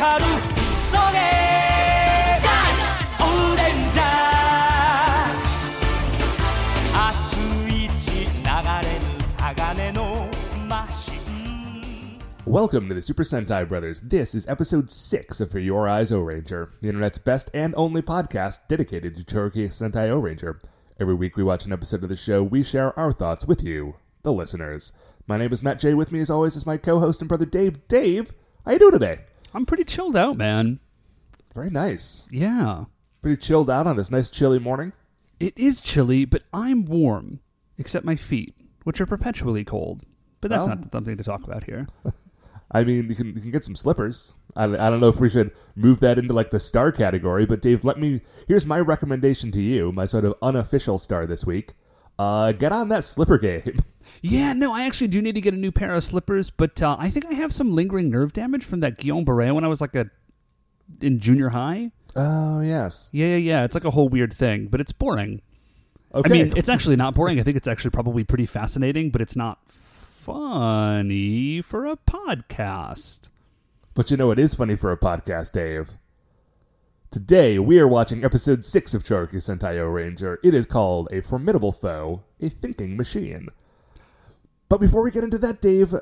속에 오렌자 Welcome to the Super Sentai Brothers. This is episode 6 of For Your Eyes O Ranger, the internet's best and only podcast dedicated to Chouriki Sentai O Ranger. Every week we watch an episode of the show, we share our thoughts with you, the listeners. My name is Matt J. With me, as always, is my co host and brother Dave. Dave, how you doing today? I'm pretty chilled out, man. Very nice. Yeah. Pretty chilled out on this nice chilly morning. It is chilly, but I'm warm, except my feet, which are perpetually cold. But that's Well- not something to talk about here. I mean, you can you can get some slippers. I, I don't know if we should move that into like the star category, but Dave, let me. Here's my recommendation to you, my sort of unofficial star this week. Uh, get on that slipper game. Yeah, no, I actually do need to get a new pair of slippers, but uh, I think I have some lingering nerve damage from that Guillain-Barré when I was like a in junior high. Oh yes. Yeah, yeah, yeah. It's like a whole weird thing, but it's boring. Okay. I mean, it's actually not boring. I think it's actually probably pretty fascinating, but it's not funny for a podcast. But you know, it is funny for a podcast, Dave. Today, we are watching episode 6 of Chouriki Sentai O Ranger. It is called A Formidable Foe, A Thinking Machine. But before we get into that, Dave,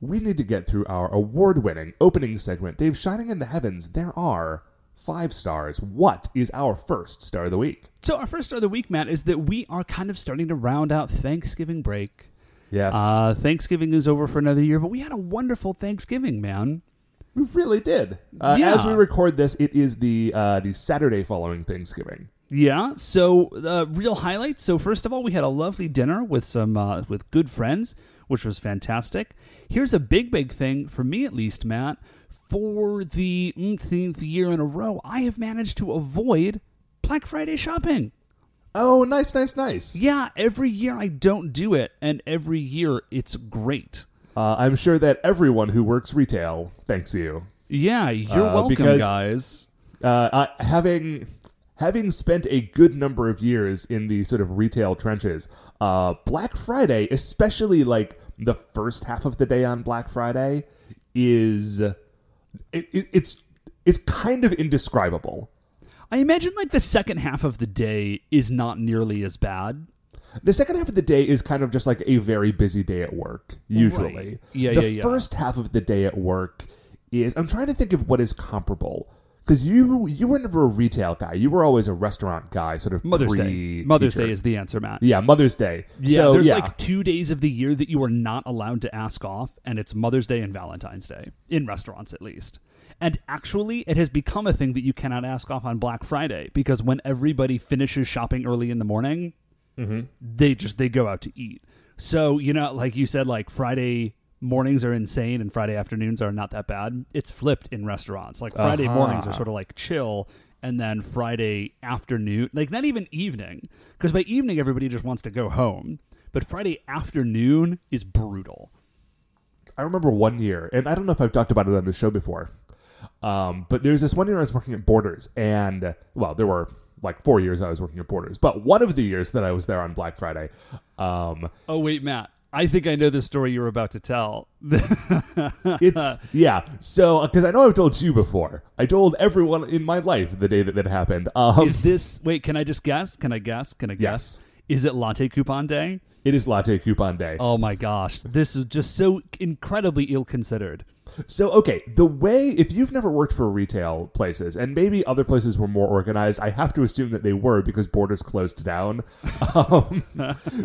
we need to get through our award winning opening segment. Dave, Shining in the Heavens, there are five stars. What is our first star of the week? So our first star of the week, Matt, is that we are kind of starting to round out Thanksgiving break. Yes. Uh, Thanksgiving is over for another year, but we had a wonderful Thanksgiving, man. We really did. Uh, Yeah. As we record this, it is the, uh, the Saturday following Thanksgiving. Yeah. So uh, real highlights. So first of all, we had a lovely dinner with some uh, with good friends, which was fantastic. Here's a big, big thing for me, at least, Matt. For the umpteenth year in a row, I have managed to avoid Black Friday shopping. Oh, nice, nice, nice. Yeah, every year I don't do it, and every year it's great. Uh, I'm sure that everyone who works retail thanks you. Yeah, you're Uh, welcome, because- guys. Uh, uh, having having spent a good number of years in the sort of retail trenches, uh, Black Friday, especially like the first half of the day on Black Friday, is it, it, it's it's kind of indescribable. I imagine like the second half of the day is not nearly as bad. The second half of the day is kind of just like a very busy day at work, usually. Right. Yeah, the yeah, yeah. first half of the day at work is I'm trying to think of what is comparable. Because you you were never a retail guy. You were always a restaurant guy, sort of Mother's Day. Mother's teacher. Day is the answer, Matt. Yeah, Mother's Day. Yeah, so, there's yeah. like two days of the year that you are not allowed to ask off, and it's Mother's Day and Valentine's Day in restaurants, at least. And actually, it has become a thing that you cannot ask off on Black Friday because when everybody finishes shopping early in the morning, Mm-hmm. they just they go out to eat. So you know, like you said, like Friday mornings are insane and Friday afternoons are not that bad. It's flipped in restaurants. Like Friday Uh-huh. mornings are sort of like chill, and then Friday afternoon, like not even evening, because by evening everybody just wants to go home. But Friday afternoon is brutal. I remember one year, and I don't know if I've talked about it on the show before, um, but there was this one year I was working at Borders, and well, there were like four years I was working at Borders, but one of the years that I was there on Black Friday, um, Oh wait, Matt, I think I know the story you're about to tell. it's yeah. So because I know I've told you before, I told everyone in my life the day that that happened. Um, is this wait? Can I just guess? Can I guess? Can I guess? Yes. Is it latte coupon day? it is latte coupon day. Oh my gosh, this is just so incredibly ill considered. So, okay, the way, if you've never worked for retail places, and maybe other places were more organized, I have to assume that they were because Borders closed down. Um,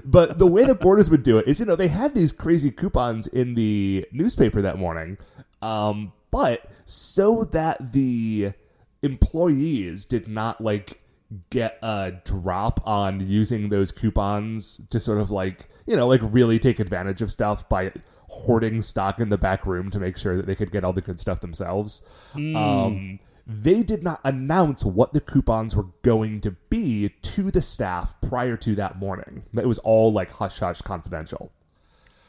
but the way that Borders would do it is, you know, they had these crazy coupons in the newspaper that morning, um, but so that the employees did not, like, get a drop on using those coupons to sort of like you know like really take advantage of stuff by hoarding stock in the back room to make sure that they could get all the good stuff themselves um they did not announce what the coupons were going to be to the staff prior to that morning it was all like hush hush confidential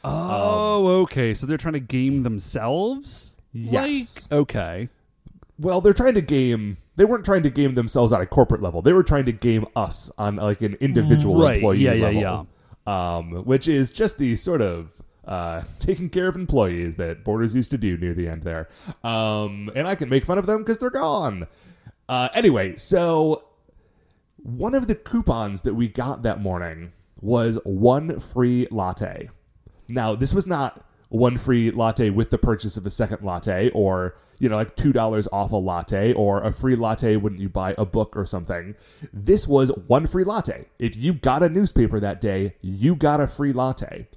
Oh, okay. So they're trying to game themselves. Yes. Like, okay. well they're trying to game they weren't trying to game themselves on a corporate level they were trying to game us on like an individual Right. employee Yeah, yeah, level um which is just the sort of uh, taking care of employees that Borders used to do near the end there. Um, and I can make fun of them because they're gone. Uh, anyway, so one of the coupons that we got that morning was one free latte. Now, this was not one free latte with the purchase of a second latte or, you know, like $2 off a latte or a free latte when you buy a book or something. This was one free latte. If you got a newspaper that day, you got a free latte.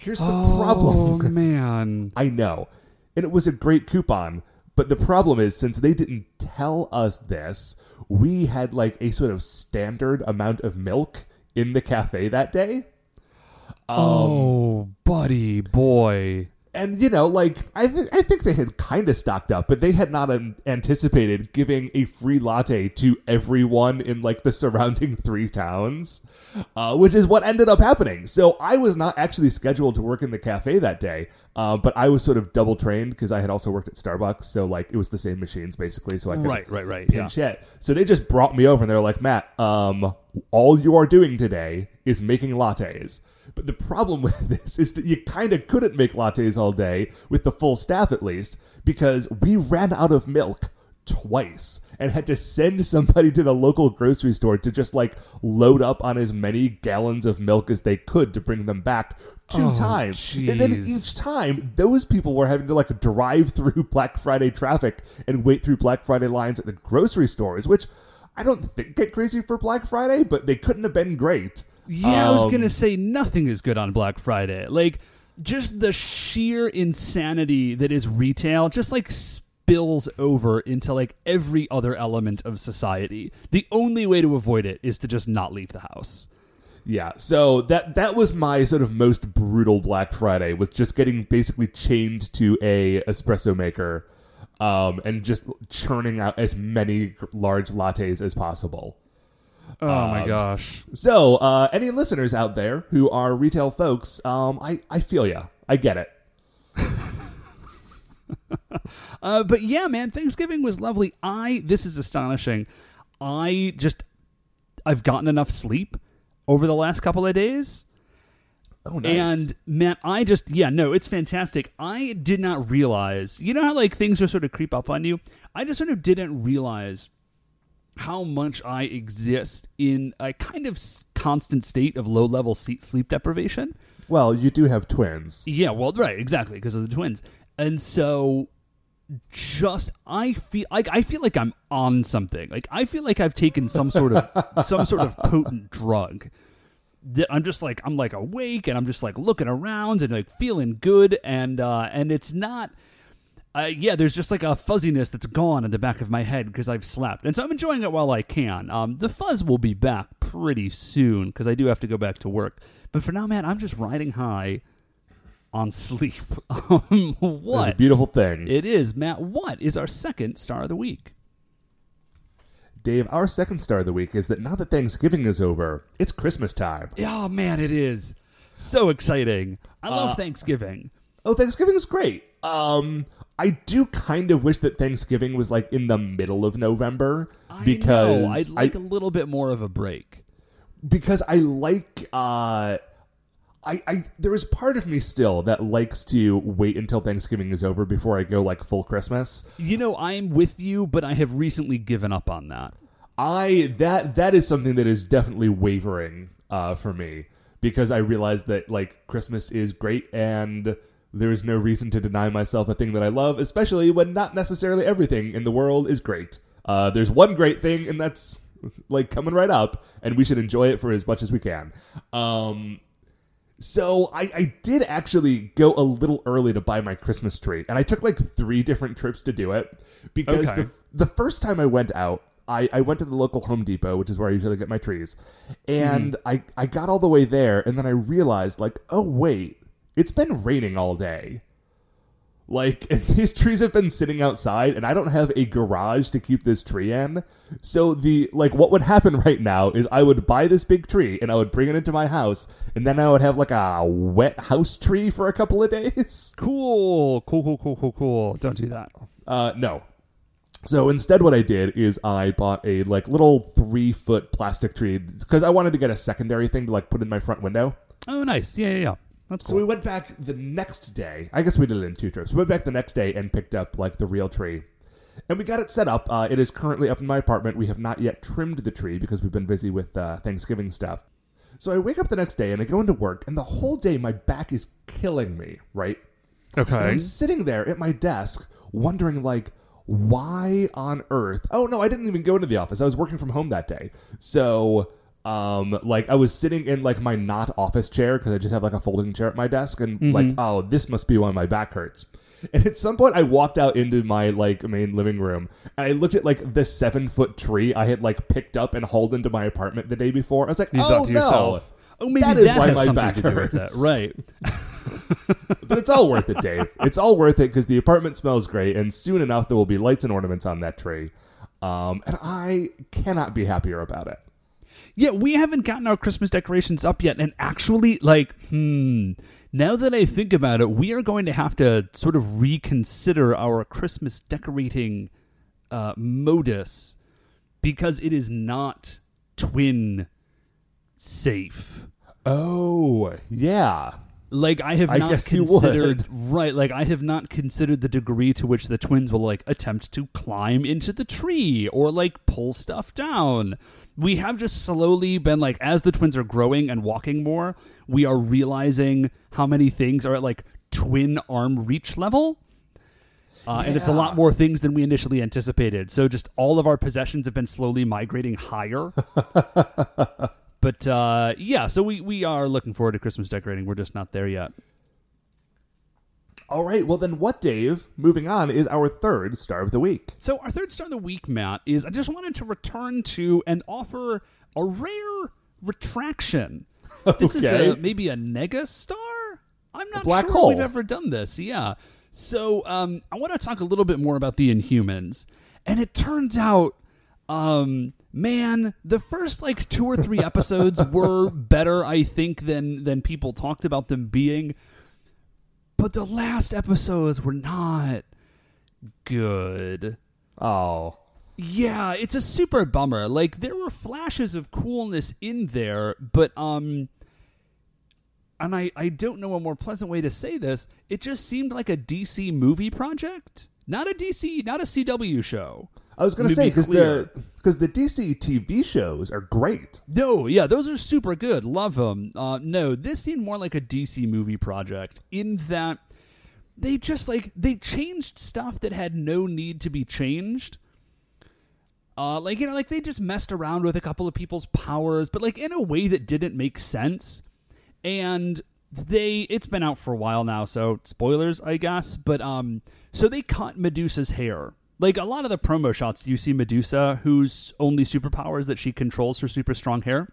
Here's the Oh problem. Oh man. I know. And it was a great coupon. But the problem is, since they didn't tell us this, we had like a sort of standard amount of milk in the cafe that day. Um, oh, buddy, boy. And you know, like I think I think they had kind of stocked up, but they had not um, anticipated giving a free latte to everyone in like the surrounding three towns, uh, which is what ended up happening. So I was not actually scheduled to work in the cafe that day, uh, but I was sort of double trained because I had also worked at Starbucks, so like it was the same machines basically. So I could Right, right, right. Yeah. pinch it. So they just brought me over and they're like, Matt, um, all you are doing today is making lattes. But the problem with this is that you kind of couldn't make lattes all day with the full staff at least because we ran out of milk twice and had to send somebody to the local grocery store to just like load up on as many gallons of milk as they could to bring them back two Oh, times. And then each time those people were having to like drive through Black Friday traffic and wait through Black Friday lines at the grocery stores, which I don't think get crazy for Black Friday, but they couldn't have been great. Yeah, I was Um, gonna say nothing is good on Black Friday. Like just the sheer insanity that is retail, just like spills over into like every other element of society. The only way to avoid it is to just not leave the house. Yeah, so that that was my sort of most brutal Black Friday was just getting basically chained to a espresso maker, um, and just churning out as many large lattes as possible. Oh my Um, gosh. So, uh, any listeners out there who are retail folks, um, I I feel ya, I get it. Uh, but yeah, man, Thanksgiving was lovely. I this is astonishing. I just I've gotten enough sleep over the last couple of days. Oh, nice. And man, I just yeah, no, it's fantastic. I did not realize, you know how like things just sort of creep up on you. I just sort of didn't realize how much I exist in a kind of constant state of low level sleep deprivation. well, you do have twins. Yeah, well, right, exactly, because of the twins. And so just I feel like I feel like I'm on something. Like I feel like I've taken some sort of some sort of potent drug. That I'm just like I'm like awake and I'm just like looking around and like feeling good and uh and it's not uh, yeah, there's just like a fuzziness that's gone in the back of my head because I've slept, and so I'm enjoying it while I can. Um, the fuzz will be back pretty soon because I do have to go back to work. But for now, man, I'm just riding high on sleep. um, It's a beautiful thing. it is, Matt? What is our second star of the week? Dave, our second star of the week is that now that Thanksgiving is over, it's Christmas time. Oh man, it is so exciting. I Uh, love Thanksgiving. Oh, Thanksgiving is great. Um, I do kind of wish that Thanksgiving was like in the middle of November I because know. I'd like I, a little bit more of a break. because I like uh I, I there is part of me still that likes to wait until Thanksgiving is over before I go like full Christmas. You know, I'm with you, but I have recently given up on that. I that that is something that is definitely wavering uh, for me because I realize that like Christmas is great and there is no reason to deny myself a thing that I love, especially when not necessarily everything in the world is great. Uh, there's one great thing, and that's like coming right up, and we should enjoy it for as much as we can. Um, so I, I did actually go a little early to buy my Christmas tree, and I took like three different trips to do it because Okay. the the first time I went out, I, I went to the local Home Depot, which is where I usually get my trees, and I I got all the way there, and then I realized like, oh wait, it's been raining all day. Like, and these trees have been sitting outside, and I don't have a garage to keep this tree in. So the like, what would happen right now is I would buy this big tree and I would bring it into my house, and then I would have like a wet house tree for a couple of days. Cool, cool, cool, cool, cool, cool. Don't do that. Uh, no. So instead, what I did is I bought a like little three foot plastic tree because I wanted to get a secondary thing to like put in my front window. Oh, nice. Yeah, yeah, yeah. That's So we went back the next day. I guess we did it in two trips. We went back the next day and picked up like the real tree. And we got it set up. Uh, it is currently up in my apartment. We have not yet trimmed the tree because we've been busy with uh, Thanksgiving stuff. So I wake up the next day and I go into work, and the whole day my back is killing me, right? And okay. I'm sitting there at my desk wondering, like, why on earth? Oh, no, I didn't even go into the office. I was working from home that day. So, um, like, I was sitting in, like, my not office chair because I just have, like, a folding chair at my desk. And, like, oh, this must be why my back hurts. And at some point, I walked out into my, like, main living room and I looked at, like, the seven foot tree I had, like, picked up and hauled into my apartment the day before. I was like, You oh, thought to no. yourself, oh, maybe That that, is why my back to do with it. hurts. Right. but it's all worth it, Dave. It's all worth it because the apartment smells great, and soon enough there will be lights and ornaments on that tree. Um, and I cannot be happier about it. Yeah, we haven't gotten our Christmas decorations up yet. And actually, like, hmm, now that I think about it, we are going to have to sort of reconsider our Christmas decorating uh, modus because it is not twin safe. Oh, yeah. Like I have I not considered right. Like I have not considered the degree to which the twins will like attempt to climb into the tree or like pull stuff down. We have just slowly been like as the twins are growing and walking more, we are realizing how many things are at like twin arm reach level. Uh, And it's a lot more things than we initially anticipated. So just all of our possessions have been slowly migrating higher. but uh, yeah, so we, we are looking forward to Christmas decorating. We're just not there yet. All right. Well, then what, Dave? Moving on is our third star of the week. So our third star of the week, Matt, is I just wanted to return to and offer a rare retraction. This is a, maybe a nega star. I'm not sure hole. we've ever done this. Yeah. So um, I want to talk a little bit more about the Inhumans, and it turns out, um, man, the first like two or three episodes were better, I think, than than people talked about them being. But the last episodes were not good. Oh. Yeah, it's a super bummer. Like there were flashes of coolness in there, but um and I I don't know a more pleasant way to say this. It just seemed like a DC movie project, not a DC, not a CW show. I was going To say because the because the DC TV shows are great. No, yeah, those are super good. Love them. Uh, no, this seemed more like a DC movie project in that they just like they changed stuff that had no need to be changed. Uh, like you know, like they just messed around with a couple of people's powers, but like in a way that didn't make sense. And they, it's been out for a while now, so spoilers, I guess. But um, so they cut Medusa's hair. Like a lot of the promo shots, you see Medusa, whose only superpower is that she controls her super strong hair,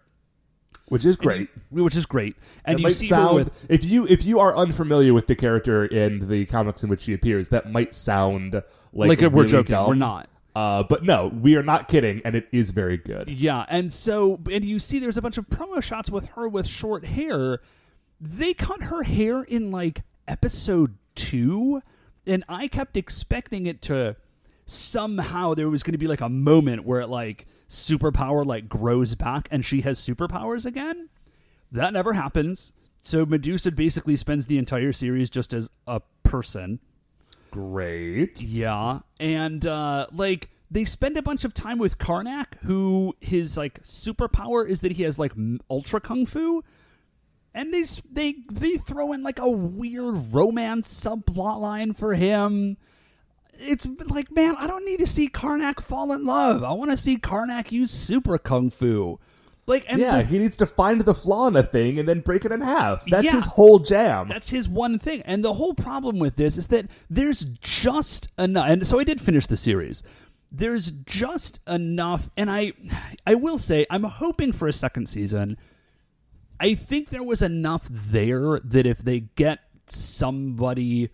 Which is great. which is great. And it you see sound her with if you if you are unfamiliar with the character in the comics in which she appears, that might sound like like, we're joking, dumb. we're not. Uh, but no, we are not kidding, and it is very good. Yeah, and so and you see there's a bunch of promo shots with her with short hair. They cut her hair in like episode 2 and I kept expecting it to somehow there was going to be like a moment where it like superpower like grows back and she has superpowers again. That never happens. So Medusa basically spends the entire series just as a person. Great. Yeah, and uh, like they spend a bunch of time with Karnak, who his like superpower is that he has like ultra kung fu, and they they they throw in like a weird romance subplot line for him. It's like, man, I don't need to see Karnak fall in love. I want to see Karnak use super kung fu. Like, and yeah, the- he needs to find the flaw in a thing and then break it in half. That's Yeah. his whole jam. That's his one thing. And the whole problem with this is that there's just enough. And so I did finish the series. There's just enough. And I, I will say, I'm hoping for a second season. I think there was enough there that if they get somebody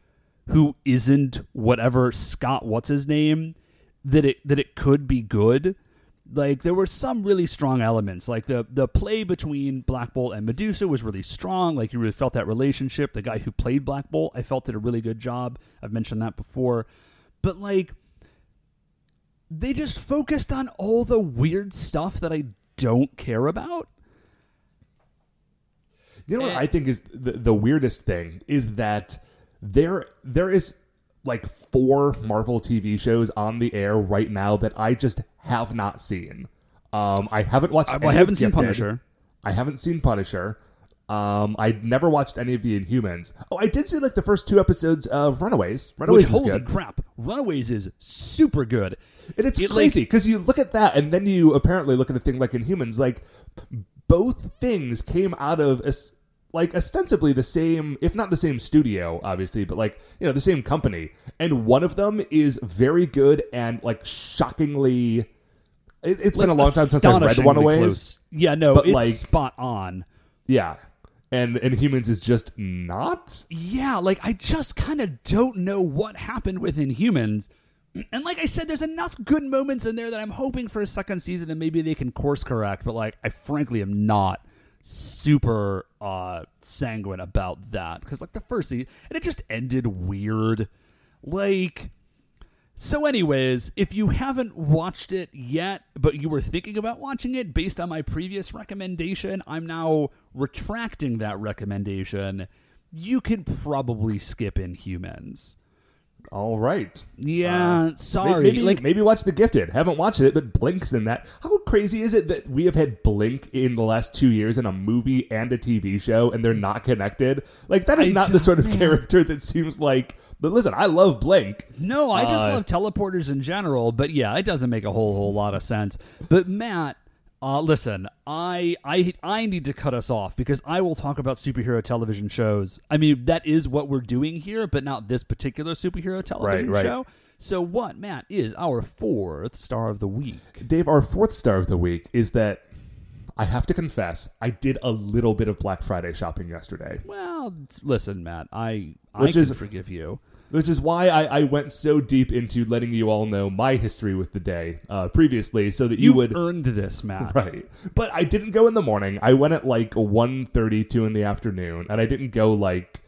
who isn't whatever Scott, what's his name, that it that it could be good. Like there were some really strong elements. Like the the play between Black Bolt and Medusa was really strong. Like you really felt that relationship. The guy who played Black Bolt, I felt did a really good job. I've mentioned that before. But like they just focused on all the weird stuff that I don't care about. You know what eh. I think is the, the weirdest thing is that there there is like four Marvel TV shows on the air right now that I just have not seen. Um, I haven't watched. I, I haven't seen Punisher. I haven't seen Punisher. Um, I never watched any of the Inhumans. Oh, I did see like the first two episodes of Runaways. Runaways Which holy good. crap, Runaways is super good. And it's It, crazy because you look at that and then you apparently look at a thing like Inhumans. Like both things came out of like ostensibly the same, if not the same studio, obviously, but like you know the same company. And one of them is very good and like shockingly. It, it's been a long time since I've read Astonishingly Runaways. Yeah, no, but, it's like- spot on. Yeah, and Inhumans is just not. Yeah, like I just kind of don't know what happened with humans. And like I said, there's enough good moments in there that I'm hoping for a second season and maybe they can course correct. But like, I frankly am not super uh sanguine about that because like the first season and it just ended weird. Like, so, anyways, if you haven't watched it yet, but you were thinking about watching it based on my previous recommendation, I'm now retracting that recommendation. You can probably skip Inhumans. All right. Yeah, May- sorry. Maybe, like, maybe watch The Gifted. Haven't watched it, but Blink's in that. How crazy is it that we have had Blink in the last two years in a movie and a TV show, and they're not connected? Like that is I not the sort of man. character that seems like. But listen, I love Blink. no, I just Uh, love teleporters in general, but yeah, it doesn't make a whole whole lot of sense. But Matt, uh, listen, I I I need to cut us off because I will talk about superhero television shows. I mean, that is what we're doing here, but not this particular superhero television right. show. So, what, Matt, is our fourth star of the week? Dave, our fourth star of the week is that I have to confess I did a little bit of Black Friday shopping yesterday. Well, listen, Matt, I I Which can is- forgive you. Which is why I, I went so deep into letting you all know my history with the day uh, previously, so that you, You would earned this, Matt. Right. But I didn't go in the morning. I went at like 1.30, 2 in the afternoon, and I didn't go like,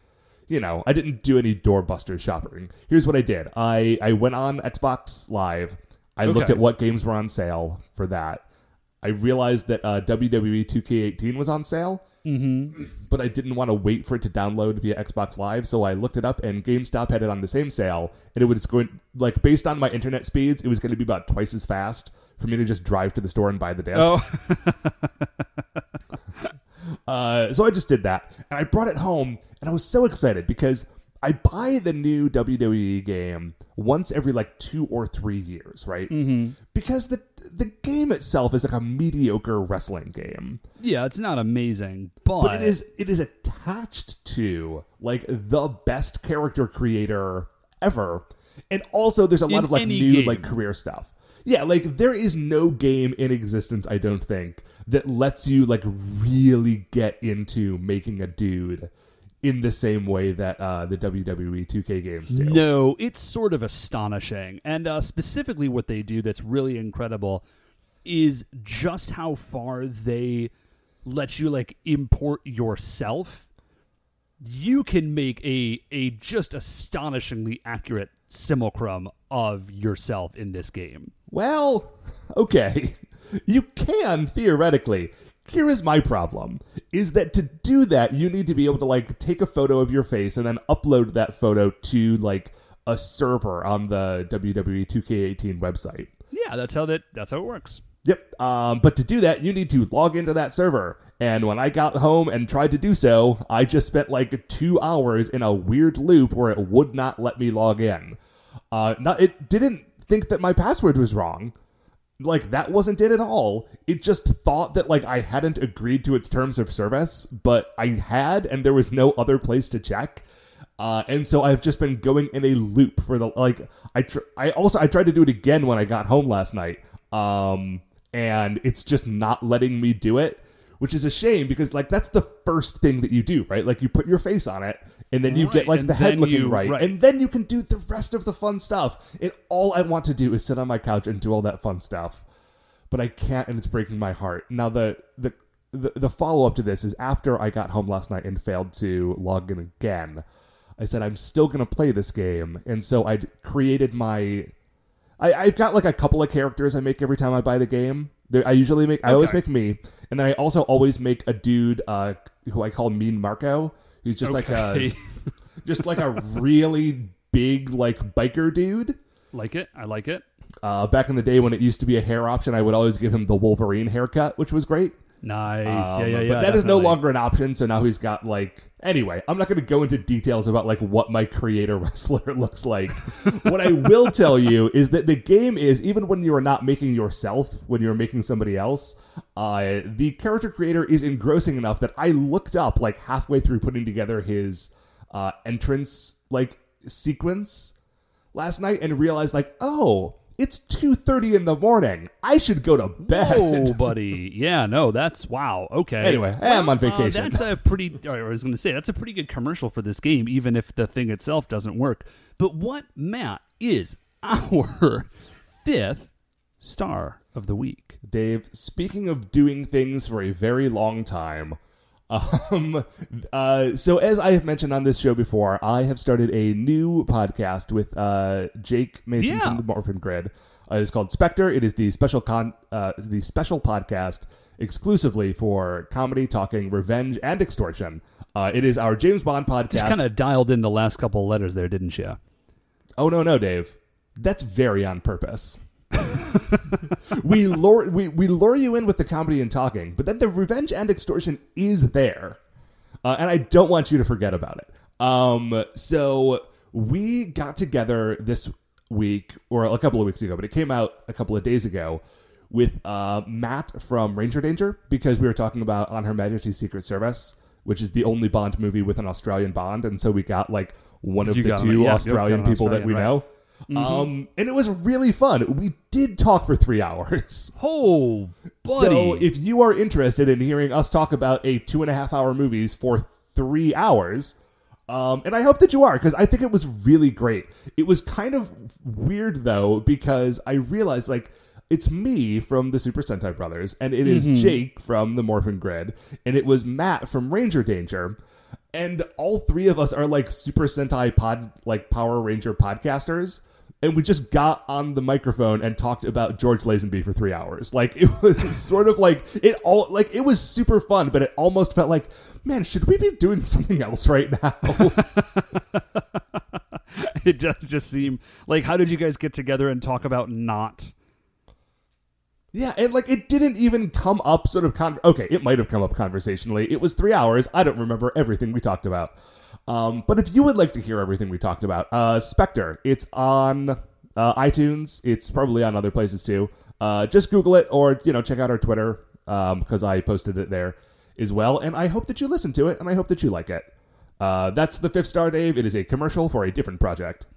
you know, I didn't do any doorbuster shopping. Here's what I did. I, I went on Xbox Live. I looked at what games were on sale for that. I realized that uh, WWE 2K18 was on sale, mm-hmm. but I didn't want to wait for it to download via Xbox Live, so I looked it up, and GameStop had it on the same sale, and it was going like based on my internet speeds, it was going to be about twice as fast for me to just drive to the store and buy the disc. Oh, Uh, so I just did that, and I brought it home, and I was so excited because I buy the new WWE game once every like two or three years, right? Mm-hmm. Because the the game itself is like a mediocre wrestling game, yeah, it's not amazing, but, but it is it is attached to like the best character creator ever, and also there's a lot In of like new game. like career stuff. Yeah, like there is no game in existence, I don't think, that lets you like really get into making a dude in the same way that uh, the WWE 2K games do. No, it's sort of astonishing. And uh, specifically, what they do that's really incredible is just how far they let you like import yourself. You can make a a just astonishingly accurate simulacrum of yourself in this game. Well, okay. You can theoretically. Here is my problem is that to do that you need to be able to like take a photo of your face and then upload that photo to like a server on the WWE 2K18 website. Yeah, that's how that that's how it works. Yep. Um, but to do that, you need to log into that server. And when I got home and tried to do so, I just spent like two hours in a weird loop where it would not let me log in. Uh, not, it didn't think that my password was wrong. Like that wasn't it at all. It just thought that like I hadn't agreed to its terms of service, but I had, and there was no other place to check. Uh, and so I've just been going in a loop for the like. I tr- I also I tried to do it again when I got home last night. Um, and it's just not letting me do it, which is a shame because like that's the first thing that you do, right? Like you put your face on it, and then you Right, get like and the head looking you- right, right. and then you can do the rest of the fun stuff. And all I want to do is sit on my couch and do all that fun stuff, but I can't, and it's breaking my heart. Now the the the, the follow up to this is after I got home last night and failed to log in again. I said I'm still gonna play this game, and so I created my. I, I've got like a couple of characters I make every time I buy the game. I usually make. I always make me, and then I also always make a dude uh, who I call Mean Marco. He's just like a just like a really big like biker dude. like it. I like it. Uh, back in the day when it used to be a hair option, I would always give him the Wolverine haircut, which was great. Nice. Um, yeah, yeah, yeah. But that is no longer an option, so now he's got like. Anyway, I'm not going to go into details about like what my creator wrestler looks like. what I will tell you is that the game is even when you are not making yourself, when you're making somebody else, uh, the character creator is engrossing enough that I looked up like halfway through putting together his uh, entrance like sequence last night and realized like, oh, it's two thirty in the morning. I should go to bed. Oh, buddy. Yeah, no, that's wow. Okay. Anyway, I am on Well, uh, vacation. that's a pretty. I was going to say that's a pretty good commercial for this game, even if the thing itself doesn't work. But what, Matt, is our fifth star of the week? Dave, speaking of doing things for a very long time, um, uh, so as I have mentioned on this show before, I have started a new podcast with uh, Jake Mason Yeah. from the Morphin Grid. Uh, it is called Spectre. It is the special con, uh, the special podcast exclusively for comedy, talking, revenge, and extortion. Uh, it is our James Bond podcast. Just kind of dialed in the last couple of letters there, didn't you? Oh no, no, Dave. That's very on purpose. we lure we, we lure you in with the comedy and talking, but then the revenge and extortion is there, uh, and I don't want you to forget about it. Um, so we got together this week or a couple of weeks ago, but it came out a couple of days ago with uh, Matt from Ranger Danger because we were talking about On Her Majesty's Secret Service, which is the only Bond movie with an Australian Bond, and so we got like one of You the him, two yeah, Australian people that we right. know. Um, and it was really fun. We did talk for three hours. Oh, buddy. So if you are interested in hearing us talk about a two and a half hour movies for three hours, um, and I hope that you are because I think it was really great. It was kind of weird though because I realized like it's me from the Super Sentai Brothers and it is Jake from the Morphin Grid and it was Matt from Ranger Danger. And all three of us are like Super Sentai pod, like Power Ranger podcasters and we just got on the microphone and talked about George Lazenby for three hours. Like it was sort of like it all like it was super fun, but it almost felt like, man, should we be doing something else right now? it does just seem like how did you guys get together and talk about not? Yeah, and like it didn't even come up sort of con- okay, it might have come up conversationally. It was three hours. I don't remember everything we talked about. Um, but if you would like to hear everything we talked about, uh, Spectre, it's on uh, iTunes. It's probably on other places too. Uh, just Google it or you know check out our Twitter because I posted it there as well. And I hope that you listen to it and I hope that you like it. Uh, that's the fifth star, Dave. It is a commercial for a different project.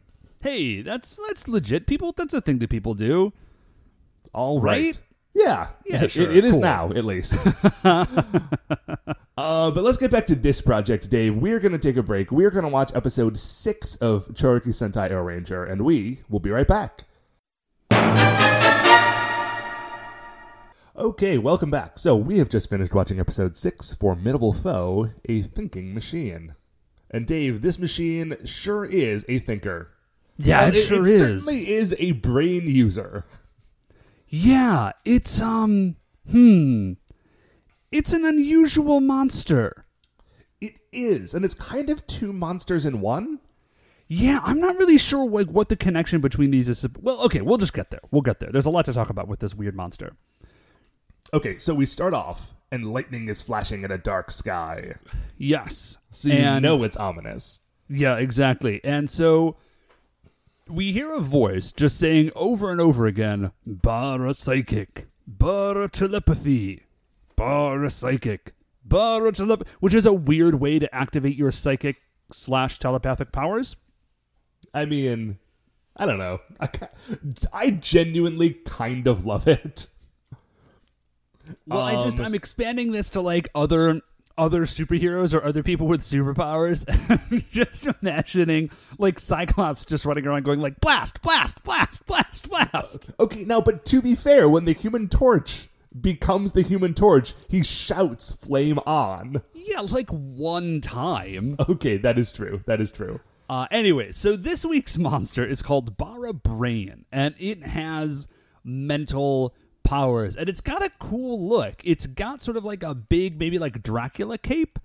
Hey, that's that's legit. People, that's a thing that people do. All right. Right? Yeah. Yeah, It- it is Cool. now, at least. uh, but let's get back to this project, Dave. We're going to take a break. We're going to watch episode six of Chouriki Sentai O Ranger, and we will be right back. Okay, welcome back. So, we have just finished watching episode six Formidable Foe, a thinking machine. And, Dave, this machine sure is a thinker. Yeah, And it sure it is. certainly is a brain user. Yeah, it's um hmm. It's an unusual monster. It is, and it's kind of two monsters in one. Yeah, I'm not really sure like what the connection between these is. Well, okay, we'll just get there. We'll get there. There's a lot to talk about with this weird monster. Okay, so we start off, and lightning is flashing in a dark sky, Yes. so you and, know it's ominous. Yeah, exactly. And so we hear a voice just saying over and over again, Bara psychic, Bara telepathy, Bara psychic, Bara telepathy, which is a weird way to activate your psychic slash telepathic powers. I mean, I don't know. I, I genuinely kind of love it. Well, I just Um, I'm expanding this to like other other superheroes or other people with superpowers. just imagining like Cyclops just running around going like blast, blast, blast, blast, blast. Okay, now, but to be fair, when the Human Torch becomes the Human Torch, he shouts "Flame on!" Yeah, like one time. Okay, that is true. That is true. Uh, anyway, so this week's monster is called Bara Brain, and it has mental powers, and it's got a cool look. It's got sort of like a big, maybe like Dracula cape.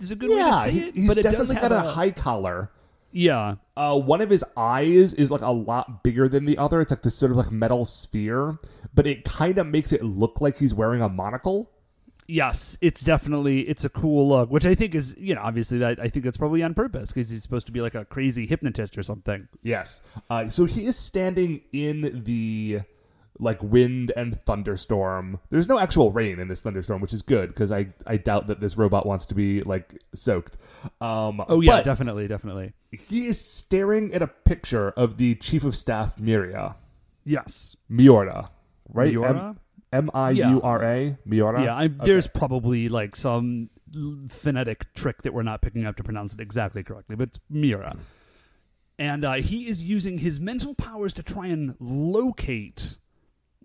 Is a good way to say it, he's but it does definitely have got a, a high collar. yeah. Uh, one of his eyes is like a lot bigger than the other. It's like this sort of like metal sphere, but it kind of makes it look like he's wearing a monocle. Yes, it's definitely it's a cool look, which I think is you know obviously that I think that's probably on purpose because he's supposed to be like a crazy hypnotist or something. Yes. Uh, so he is standing in the like wind and thunderstorm. There's no actual rain in this thunderstorm, which is good because I I doubt that this robot wants to be like soaked. Um, Oh yeah, definitely, definitely. he is staring at a picture of the chief of staff Miria Yes, Miura, right? Miura? M I U R A Miura. yeah. I, There's probably like some phonetic trick that we're not picking up to pronounce it exactly correctly, but it's Mira. And uh, he is using his mental powers to try and locate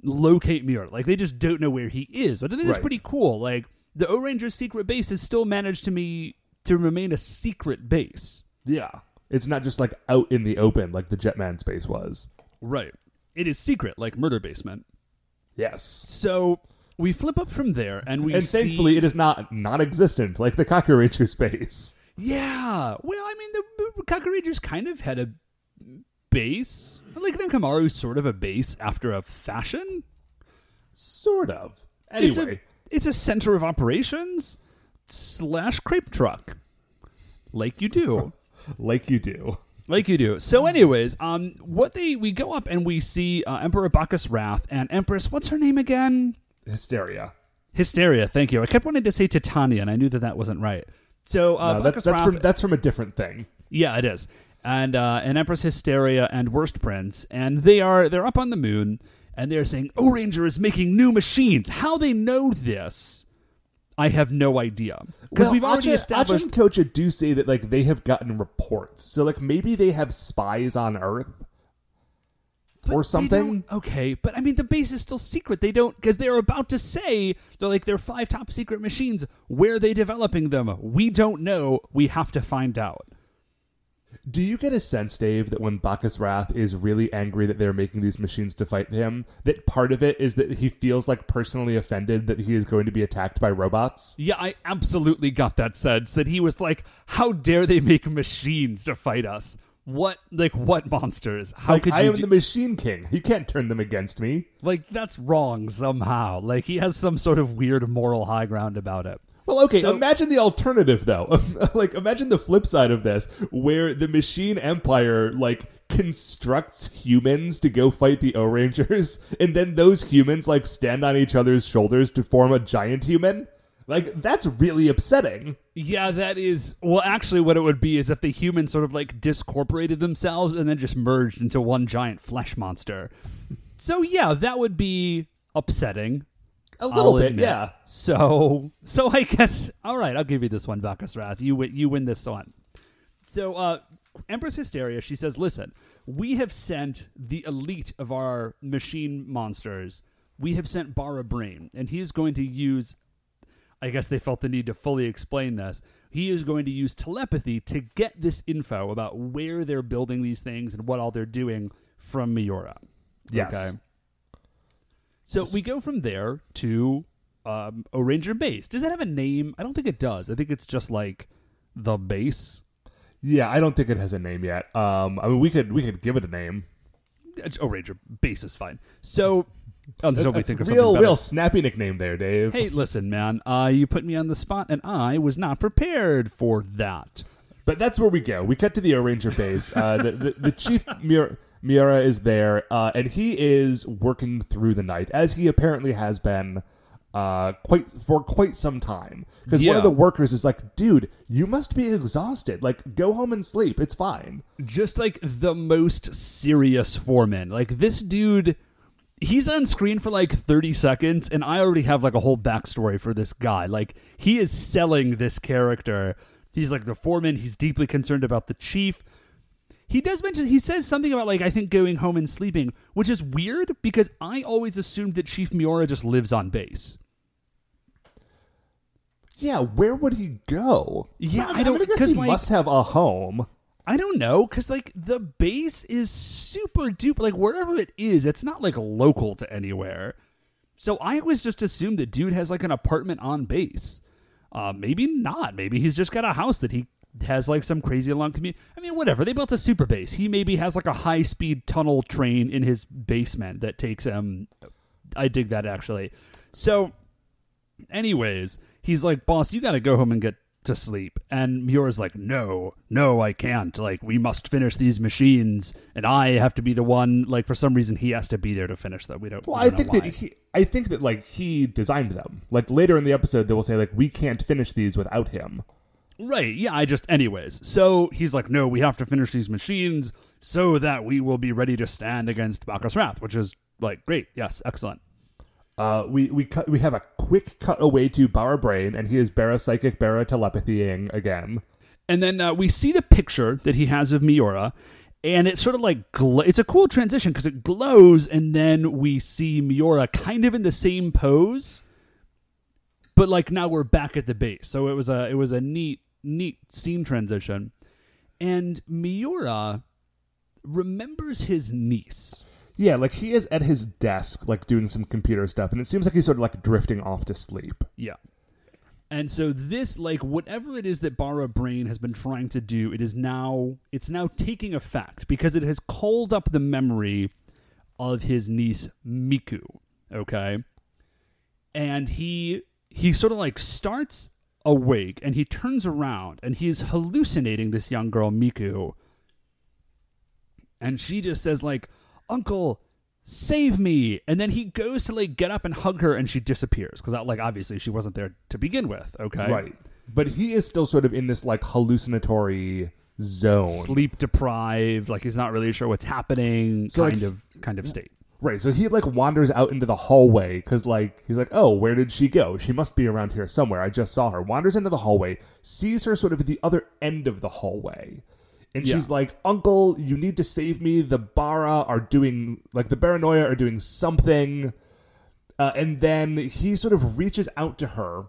locate Mira. Like they just don't know where he is. But I think that's Right. pretty cool. Like the O Ranger's secret base has still managed to me to remain a secret base. Yeah. It's not just like out in the open like the Jetman space was. Right. It is secret, like Murder Basement. Yes. So we flip up from there, and we And see- thankfully, it is not non-existent like the Kakuranger space. yeah. Well, I mean, the, the Kakurangers kind of had a base. Like Nekomaru's sort of a base after a fashion. Sort of. It's Anyway, a, it's a center of operations slash crepe truck, like you do. like you do. Like you do. So, anyways, um, what they we go up and we see uh, Emperor Bacchus Wrath and Empress. What's her name again? Hysteria. Hysteria. Thank you. I kept wanting to say Titania, and I knew that that wasn't right. So, uh, No, that's that's from that's from a different thing. yeah, it is. And uh, and Empress Hysteria and Worst Prince, and they are they're up on the moon, and they're saying O Ranger is making new machines. How they know this, I have no idea. Because Well, we've already Acha- established. Acha and Kocha do say that like they have gotten reports, so like maybe they have spies on Earth But or something. Okay, but I mean the base is still secret. They don't because they're about to say they're like they're five top secret machines. Where are they developing them? We don't know. We have to find out. Do you get a sense, Dave, that when Bacchus Wrath is really angry that they're making these machines to fight him, that part of it is that he feels like personally offended that he is going to be attacked by robots? Yeah, I absolutely got that sense that he was like, "How dare they make machines to fight us? What like what monsters? How like could I am do- the Machine King. You can't turn them against me. like that's wrong somehow? Like he has some sort of weird moral high ground about it." Well, okay. So- imagine the alternative, though. like, imagine the flip side of this, where the Machine Empire like constructs humans to go fight the O Rangers, and then those humans like stand on each other's shoulders to form a giant human. Like, that's really upsetting. Yeah, that is. Well, actually, what it would be is if the humans sort of like discorporated themselves and then just merged into one giant flesh monster. So yeah, that would be upsetting. A little I'll bit, admit. yeah. So, so I guess all right. I'll give you this one, Bacchus Wrath. You win. You win this one. So, uh, Empress Hysteria. She says, "Listen, we have sent the elite of our machine monsters. We have sent Bara Brain, and he is going to use I guess they felt the need to fully explain this. He is going to use telepathy to get this info about where they're building these things and what all they're doing from Miura. Yes. So we go from there to um, a Ranger base. Does that have a name? I don't think it does. I think it's just like the base. Yeah, I don't think it has a name yet. Um, I mean, we could we could give it a name. It's- Oh, Ranger base is fine. So until we think of real something real snappy nickname there, Dave. Hey, listen, man. Uh, you put me on the spot, and I was not prepared for that. But that's where we go. We cut to the O Ranger base. Uh, the, the, the chief Miura, Miura is there, uh, and he is working through the night, as he apparently has been uh, quite for quite some time. Because one of the workers is like, "Dude, you must be exhausted. Like, go home and sleep. It's fine." just like the most serious foreman. Like this dude, he's on screen for like 30 seconds, and I already have like a whole backstory for this guy. Like he is selling this character. He's like the foreman. He's deeply concerned about the chief. He does mention he says something about like I think going home and sleeping, which is weird because I always assumed that Chief Miura just lives on base. Yeah, where would he go? Yeah, I, I don't- mean, I he like- must have a home. I don't know, cause like the base is super duper. Like wherever it is, it's not like local to anywhere. So I always just assumed the dude has like an apartment on base. Uh, maybe not. Maybe he's just got a house that he has like some crazy long commute. I mean, whatever. They built a super base. He maybe has like a high speed tunnel train in his basement that takes him. I dig that actually. So, anyways, he's like, boss, you got to go home and get to sleep. And Miura's like, no, no, I can't. Like, we must finish these machines, and I have to be the one. Like, for some reason, he has to be there to finish them. We don't. Well, we I don't think know that he, I think that like he designed them. Like later in the episode, they will say like we can't finish these without him. Right. Yeah, I just anyways. So he's like, "No, we have to finish these machines so that we will be ready to stand against Bacchus Wrath," which is like great. Yes, excellent. Uh, we we cut, we have a quick cut away to Bara Brain, and he is Bara Psychic, Bara Telepathying again. And then uh, we see the picture that he has of Miura, and it's sort of like gl- it's a cool transition because it glows, and then we see Miura kind of in the same pose, but like now we're back at the base. So it was a it was a neat neat scene transition, and Miura remembers his niece. Yeah, like he is at his desk, like doing some computer stuff, and it seems like he's sort of like drifting off to sleep. Yeah. And so this like whatever it is that Bara Brain has been trying to do, it is now it's now taking effect because it has called up the memory of his niece Miku, okay? And he he sort of like starts awake and he turns around and he's hallucinating this young girl Miku. And she just says like, "Uncle, save me and then he goes to like get up and hug her and she disappears because uh, like obviously she wasn't there to begin with okay Right. But he is still sort of in this like hallucinatory zone. sleep deprived like he's not really sure what's happening So, like, kind of kind of state Right. So he like wanders out into the hallway because like he's like, oh, where did she go? She must be around here somewhere. I just saw her. Wanders into the hallway, sees her sort of at the other end of the hallway. And Yeah. she's like, Uncle, you need to save me. The Bara are doing, like, the Baranoia are doing something. Uh, and then he sort of reaches out to her.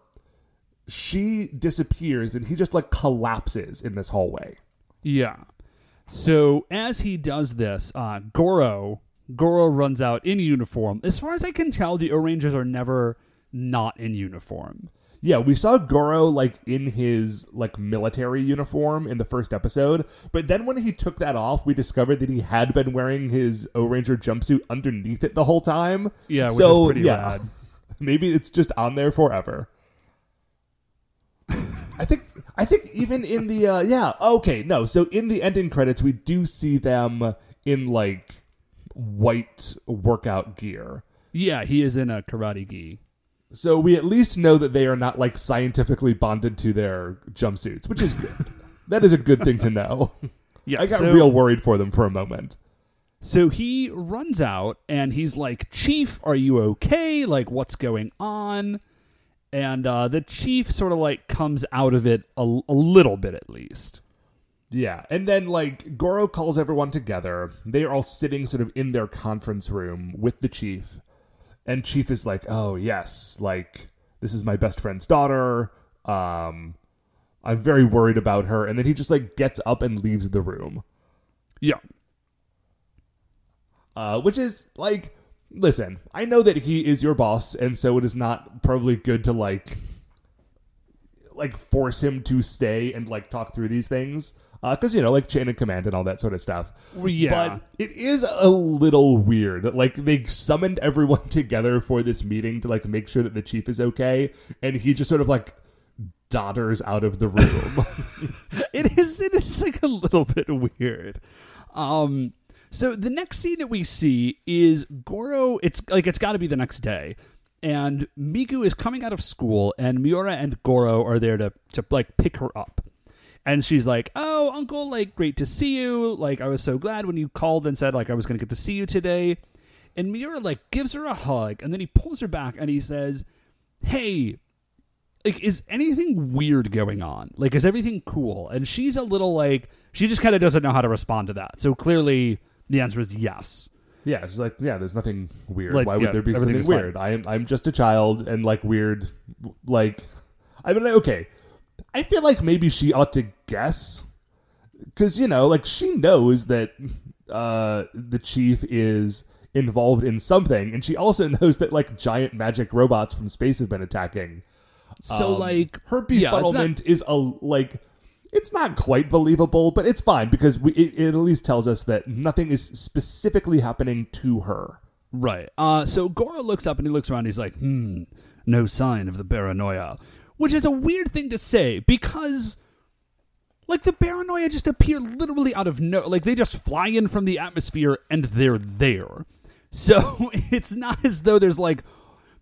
She disappears, and he just, like, collapses in this hallway. yeah so as he does this uh goro goro runs out in uniform as far as i can tell the Ohrangers are never not in uniform Yeah, we saw Goro like in his like military uniform in the first episode, but then when he took that off, we discovered that he had been wearing his Ohranger jumpsuit underneath it the whole time. Yeah, which so, is pretty yeah, rad. Maybe it's just on there forever. I think I think even in the uh yeah, okay, no. So in the ending credits we do see them in like white workout gear. yeah he is in a karate gi So we at least know that they are not like scientifically bonded to their jumpsuits, which is good. that is a good thing to know. yeah I got so- real worried for them for a moment. So he runs out and he's like, Chief, are you okay? Like, what's going on? And uh, the chief sort of like comes out of it a, a little bit at least. Yeah, and then like Goro calls everyone together. They are all sitting sort of in their conference room with the chief, and chief is like, "Oh yes, like this is my best friend's daughter. Um, I'm very worried about her." And then he just like gets up and leaves the room. Yeah. uh, which is like, listen, I know that he is your boss, and so it is not probably good to like, like force him to stay and like talk through these things, because you know, like chain of command and all that sort of stuff. Yeah. But it is a little weird. Like they summoned everyone together for this meeting to like make sure that the chief is okay, and he just sort of like dodders out of the room. it is it is like a little bit weird. Um so the next scene that we see is Goro it's like it's got to be the next day and Miku is coming out of school and Miura and Goro are there to to like pick her up. And she's like, "Oh, uncle, like great to see you. Like I was so glad when you called and said like I was going to get to see you today." And Miura like gives her a hug and then he pulls her back and he says, "Hey, like is anything weird going on like is everything cool and she's a little like she just kind of doesn't know how to respond to that so clearly the answer is yes Yeah, it's like yeah, there's nothing weird. Like, Why yeah, would there be something fine. weird? I am I'm just a child and like weird like I mean okay. I feel like maybe she ought to guess cuz you know, like she knows that uh the chief is involved in something, and she also knows that like giant magic robots from space have been attacking. So Um, like her yeah, not- befuddlement is a like it's not quite believable, but it's fine because we, it, it at least tells us that nothing is specifically happening to her. Right. Uh, so Goro looks up and he looks around. He's like, hmm, no sign of the Baranoia. Which is a weird thing to say because, like, the Baranoia just appear literally out of no. Like, they just fly in from the atmosphere and they're there. So it's not as though there's like.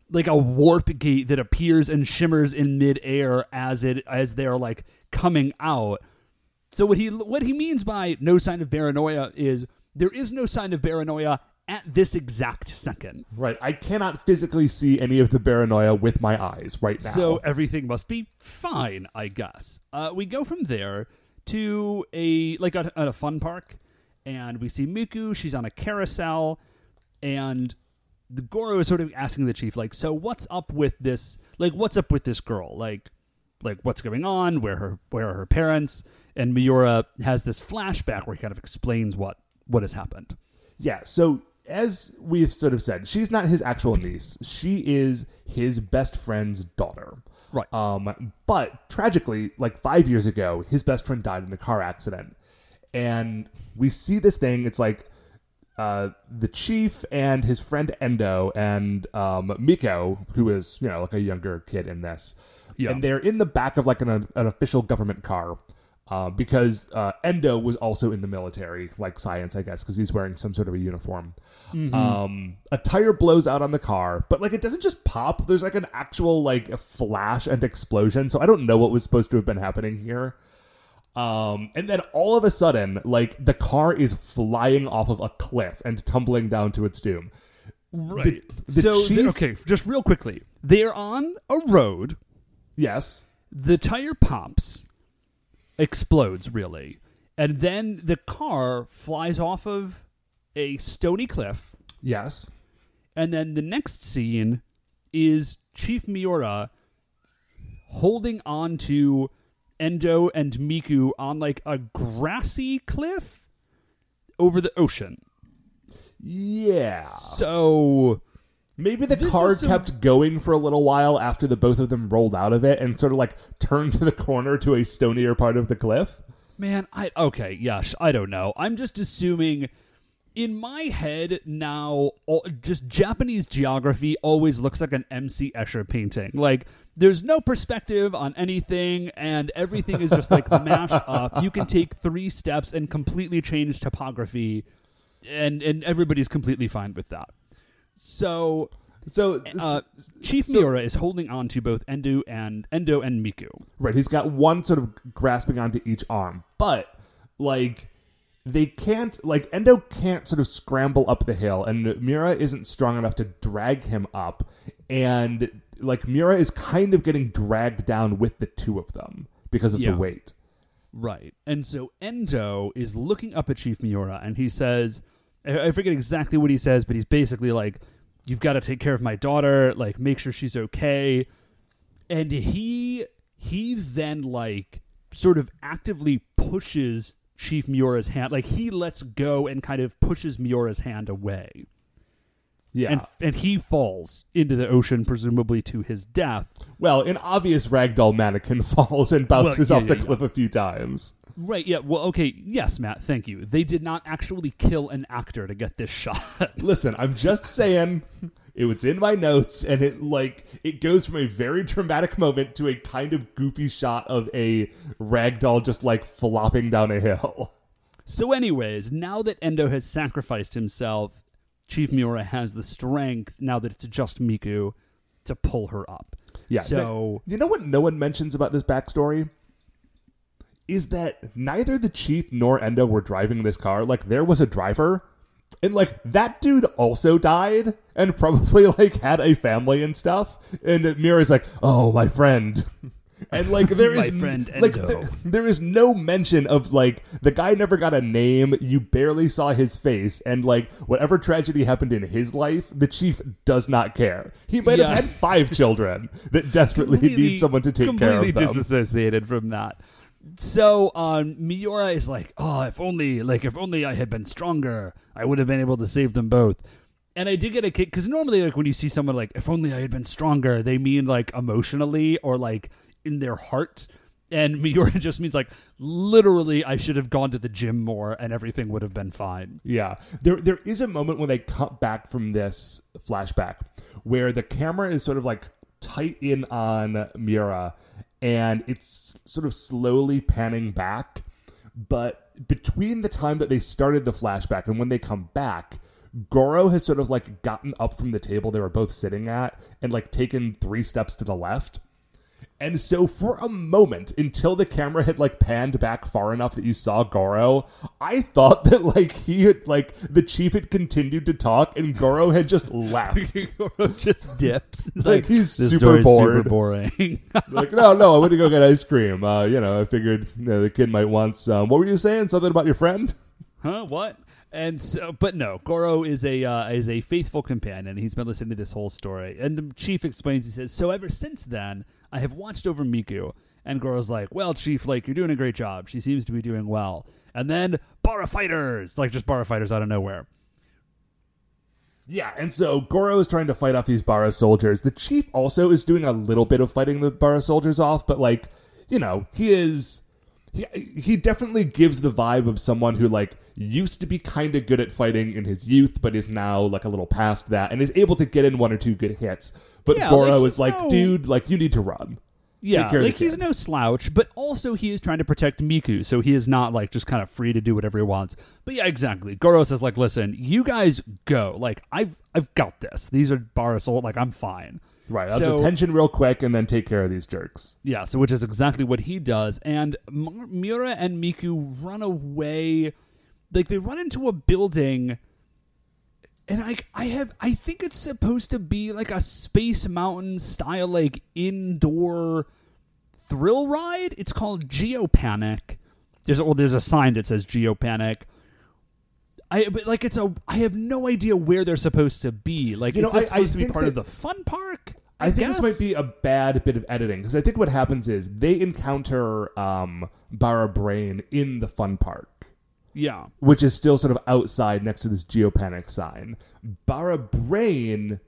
Like a warp gate that appears and shimmers in midair as it as they're like coming out. So what he what he means by no sign of Baranoia is there is no sign of Baranoia at this exact second. Right. I cannot physically see any of the Baranoia with my eyes right now. So everything must be fine, I guess. Uh, we go from there to a like a, a fun park, and we see Miku. She's on a carousel, and the Goro is sort of asking the chief, like, "So what's up with this? Like, what's up with this girl? Like, like what's going on? Where her where are her parents?" And Miura has this flashback where he kind of explains what what has happened. Yeah, so as we've sort of said, she's not his actual niece. She is his best friend's daughter. Right. Um, but tragically, like five years ago, his best friend died in a car accident. And we see this thing, it's like uh, the chief and his friend Endo and um, Miko, who is, you know, like a younger kid in this. Yeah. And they're in the back of like an, an official government car. Uh, because uh, Endo was also in the military, like science, I guess, because he's wearing some sort of a uniform. Um, a tire blows out on the car, but like it doesn't just pop. There's like an actual like flash and explosion. So I don't know what was supposed to have been happening here. Um, and then all of a sudden, like the car is flying off of a cliff and tumbling down to its doom. Right. the so chief- okay, just real quickly, they're on a road. Yes. the tire pops, explodes really, and then the car flies off of a stony cliff. Yes. And then the next scene is Chief Miura holding on to Endo and Miku on like a grassy cliff over the ocean. Yeah. So Maybe the This car some- kept going for a little while after the both of them rolled out of it and sort of like turned to the corner to a stonier part of the cliff. Man, I okay, yeah, I don't know. I'm just assuming in my head now all, just Japanese geography always looks like an MC Escher painting. Like there's no perspective on anything and everything is just like mashed up. You can take 3 steps and completely change topography and and everybody's completely fine with that. So So, uh, Chief Miura is holding on to both Endo and Endo and Miku. right, he's got one sort of grasping onto each arm, but like they can't like Endo can't sort of scramble up the hill, and Mira isn't strong enough to drag him up, and like Mira is kind of getting dragged down with the two of them because of Yeah. the weight. Right. And so Endo is looking up at Chief Miura and he says, I forget exactly what he says, but he's basically like, You've got to take care of my daughter, like, make sure she's okay. And he, he then, like, sort of actively pushes Chief Miura's hand. Like, he lets go and kind of pushes Miura's hand away. Yeah. And, and he falls into the ocean, presumably to his death. well, an obvious ragdoll mannequin falls and bounces yeah, off the yeah, cliff a few times. Right, yeah. Well, okay. Yes, Matt, thank you. They did not actually kill an actor to get this shot. Listen, I'm just saying it was in my notes and it like it goes from a very dramatic moment to a kind of goofy shot of a ragdoll just like flopping down a hill. So, anyways, now that Endo has sacrificed himself, Chief Miura has the strength, now that it's just Miku, to pull her up. Yeah. So- you know what no one mentions about this backstory? Is that neither the chief nor Endo were driving this car. Like there was a driver. And like that dude also died and probably like had a family and stuff. And Mira's like, "Oh, my friend." And like there My friend like Endo. there- there is no mention of like the guy never got a name. You barely saw his face, and like whatever tragedy happened in his life, the chief does not care. He might Yeah. have had five children that desperately need someone to take care completely of them. disassociated from that. So um, Miura is like, oh, if only, like, if only I had been stronger, I would have been able to save them both. And I did get a kick because normally, like when you see someone like, if only I had been stronger, they mean like emotionally or like in their heart. And Miura just means like literally, I should have gone to the gym more and everything would have been fine. Yeah, there there is a moment when they cut back from this flashback where the camera is sort of like tight in on Mira, and it's sort of slowly panning back. But between the time that they started the flashback and when they come back, Goro has sort of like gotten up from the table they were both sitting at and like taken three steps to the left. And so for a moment, until the camera had like panned back far enough that you saw Goro, I thought that like he had like the chief had continued to talk and Goro had just left. Goro just dips. It's Like, he's super bored." super boring. like, no, no, I went to go get ice cream. Uh, you know, I figured you know, the kid might want some. What were you saying? Something about your friend? huh? What? And so, but no, Goro is a uh, is a faithful companion. He's been listening to this whole story, and the chief explains. He says, "So ever since then, I have watched over Miku." And Goro's like, "Well, Chief, like you're doing a great job. She seems to be doing well." And then Bara fighters, like just Bara fighters out of nowhere. Yeah, and so Goro is trying to fight off these Bara soldiers. The chief also is doing a little bit of fighting the Bara soldiers off, but like, you know, he is he, he definitely gives the vibe of someone who like used to be kind of good at fighting in his youth, but is now like a little past that and is able to get in one or two good hits. But Yeah, Goro like, is like, no- dude, like you need to run. Yeah, care of the like he's kid. no slouch, but also he is trying to protect Miku, so he is not like just kind of free to do whatever he wants. But yeah, exactly. Goro says like, "Listen, you guys go. Like, I've I've got this. These are Soul. Like, I'm fine." Right, I'll So- just tension real quick and then take care of these jerks. Yeah, so which is exactly what he does. And M- Miura and Miku run away. Like they run into a building, and I I have I think it's supposed to be like a Space Mountain style like indoor thrill ride. It's called Geopanic. There's well, there's a sign that says Geopanic. I but like it's a I have no idea where they're supposed to be. Like You know, this I- I to be part of the fun park? I, think this might be a bad bit of editing because I think what happens is they encounter um, Bara Brain in the fun park, yeah. which is still sort of outside next to this geopanic sign. Bara Brain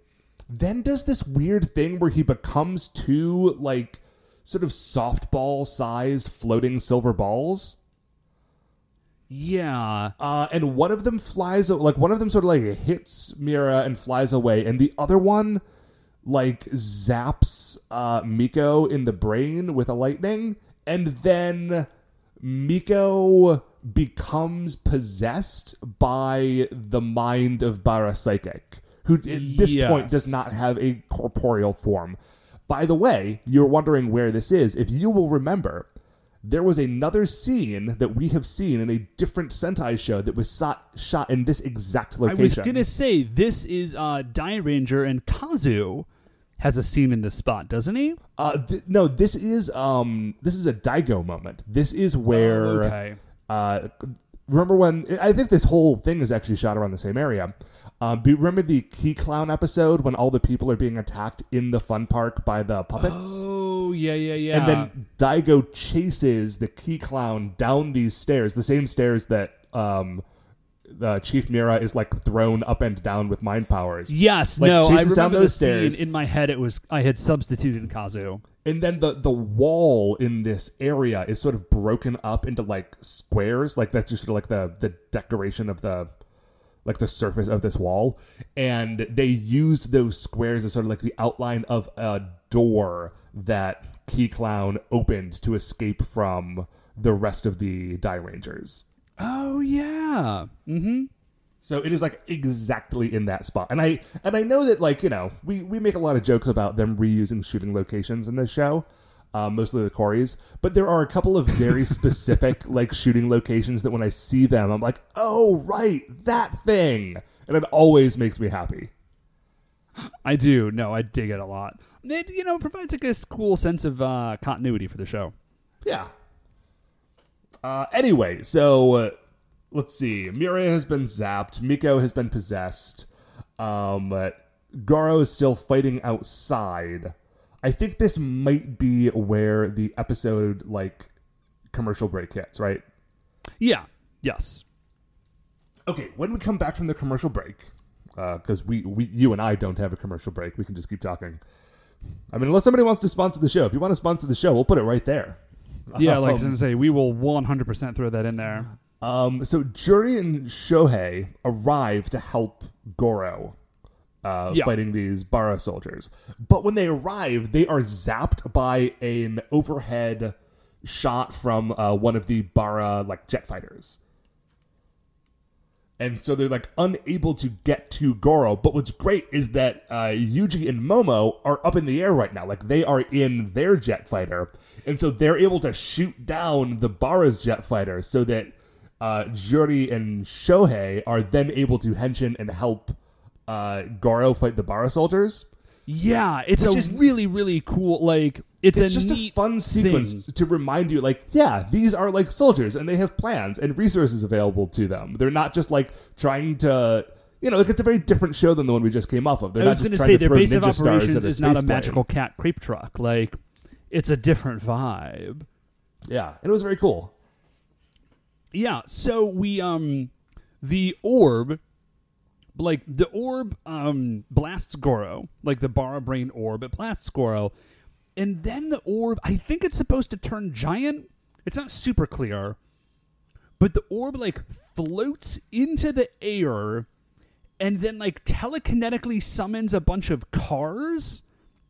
then does this weird thing where he becomes two like sort of softball sized floating silver balls. Yeah. Uh, and one of them flies like one of them sort of like hits Mira and flies away, and the other one like zaps uh, Miko in the brain with a lightning, and then Miko becomes possessed by the mind of Bara Psychic, who at this point does not have a corporeal form. By the way, you're wondering where this is. If you will remember, there was another scene that we have seen in a different Sentai show that was shot, shot in this exact location. I was gonna say this is uh Dairanger and Kazu has a scene in this spot, doesn't he? Uh, th- no, this is um, this is a Daigo moment. This is where, Oh, okay. Uh, remember when I think this whole thing is actually shot around the same area. Uh, remember the Key Clown episode when all the people are being attacked in the fun park by the puppets? Oh yeah, yeah, yeah. And then Daigo chases the key clown down these stairs, the same stairs that um, uh, Chief Mira is like thrown up and down with mind powers. yes, like, no, I remember down the those scene in my head. It was I had substituted Kazu. And then the the wall in this area is sort of broken up into like squares, like that's just sort of like the the decoration of the like the surface of this wall. And they used those squares as sort of like the outline of a door that Key Clown opened to escape from the rest of the Dairangers. Oh yeah. Mm-hmm. So it is like exactly in that spot. And I and I know that like, you know, we, we make a lot of jokes about them reusing shooting locations in this show. Uh, mostly the Corys, but there are a couple of very specific like shooting locations that when I see them, I'm like, oh right, that thing, and it always makes me happy. I do. No, I dig it a lot. It you know provides like a cool sense of uh, continuity for the show. Yeah. Uh, anyway, so uh, let's see. Miria has been zapped. Miko has been possessed. Um, uh, Garo is still fighting outside. I think this might be where the episode like commercial break hits, right? Yeah. Yes. Okay, when we come back from the commercial break, because we, we you and I don't have a commercial break. We can just keep talking. I mean, unless somebody wants to sponsor the show. If you want to sponsor the show, we'll put it right there. Yeah, like I was Um, gonna say, we will 100% throw that in there. Um, so Juri and Shohei arrive to help Goro uh, Yeah. fighting these Bara soldiers. But when they arrive, they are zapped by an overhead shot from uh, one of the Bara like jet fighters. And so they're like unable to get to Goro. But what's great is that uh, Yuji and Momo are up in the air right now. Like they are in their jet fighter. And so they're able to shoot down the Bara's jet fighter so that uh, Juri and Shohei are then able to henshin and help uh, Goro fight the Bara soldiers. Yeah, it's Which a is- really really cool like it's, It's just a fun sequence thing. to remind you, like, yeah, these are like soldiers and they have plans and resources available to them. They're not just like trying to, you know, like it's a very different show than the one we just came off of. They're I was going to say their base of operations is not a space plane. magical cat creep truck. Like it's a different vibe. Yeah, and it was very cool. Yeah, so we um the orb like the orb um blasts Goro, like the Bara brain orb, it blasts Goro. And then the orb, I think it's supposed to turn giant. It's not super clear. But the orb like floats into the air and then like telekinetically summons a bunch of cars.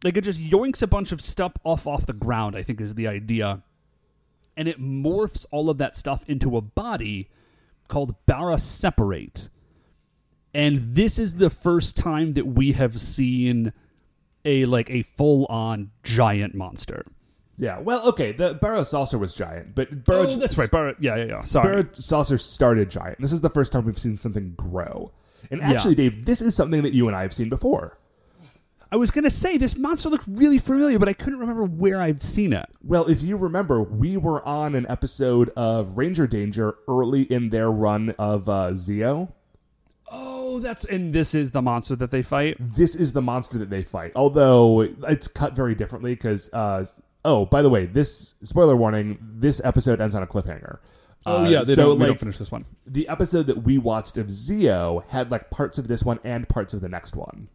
Like it just yoinks a bunch of stuff off off the ground, I think is the idea and it morphs all of that stuff into a body called Bara Separate. And this is the first time that we have seen a like a full on giant monster. Yeah, well, okay, the Bara saucer was giant, but Bara, oh, that's right. Bara, yeah, yeah, yeah. Sorry. Bara saucer started giant. This is the first time we've seen something grow. And Yeah. actually, Dave, this is something that you and I have seen before. I was gonna say this monster looked really familiar, but I couldn't remember where I'd seen it. Well, if you remember, we were on an episode of Ranger Danger early in their run of uh, Zeo. Oh, that's and this is the monster that they fight. This is the monster that they fight, although it's cut very differently because. Uh, oh, by the way, this spoiler warning: this episode ends on a cliffhanger. Oh Uh, yeah, they, so don't, they like don't finish this one. the episode that we watched of Zeo had like parts of this one and parts of the next one.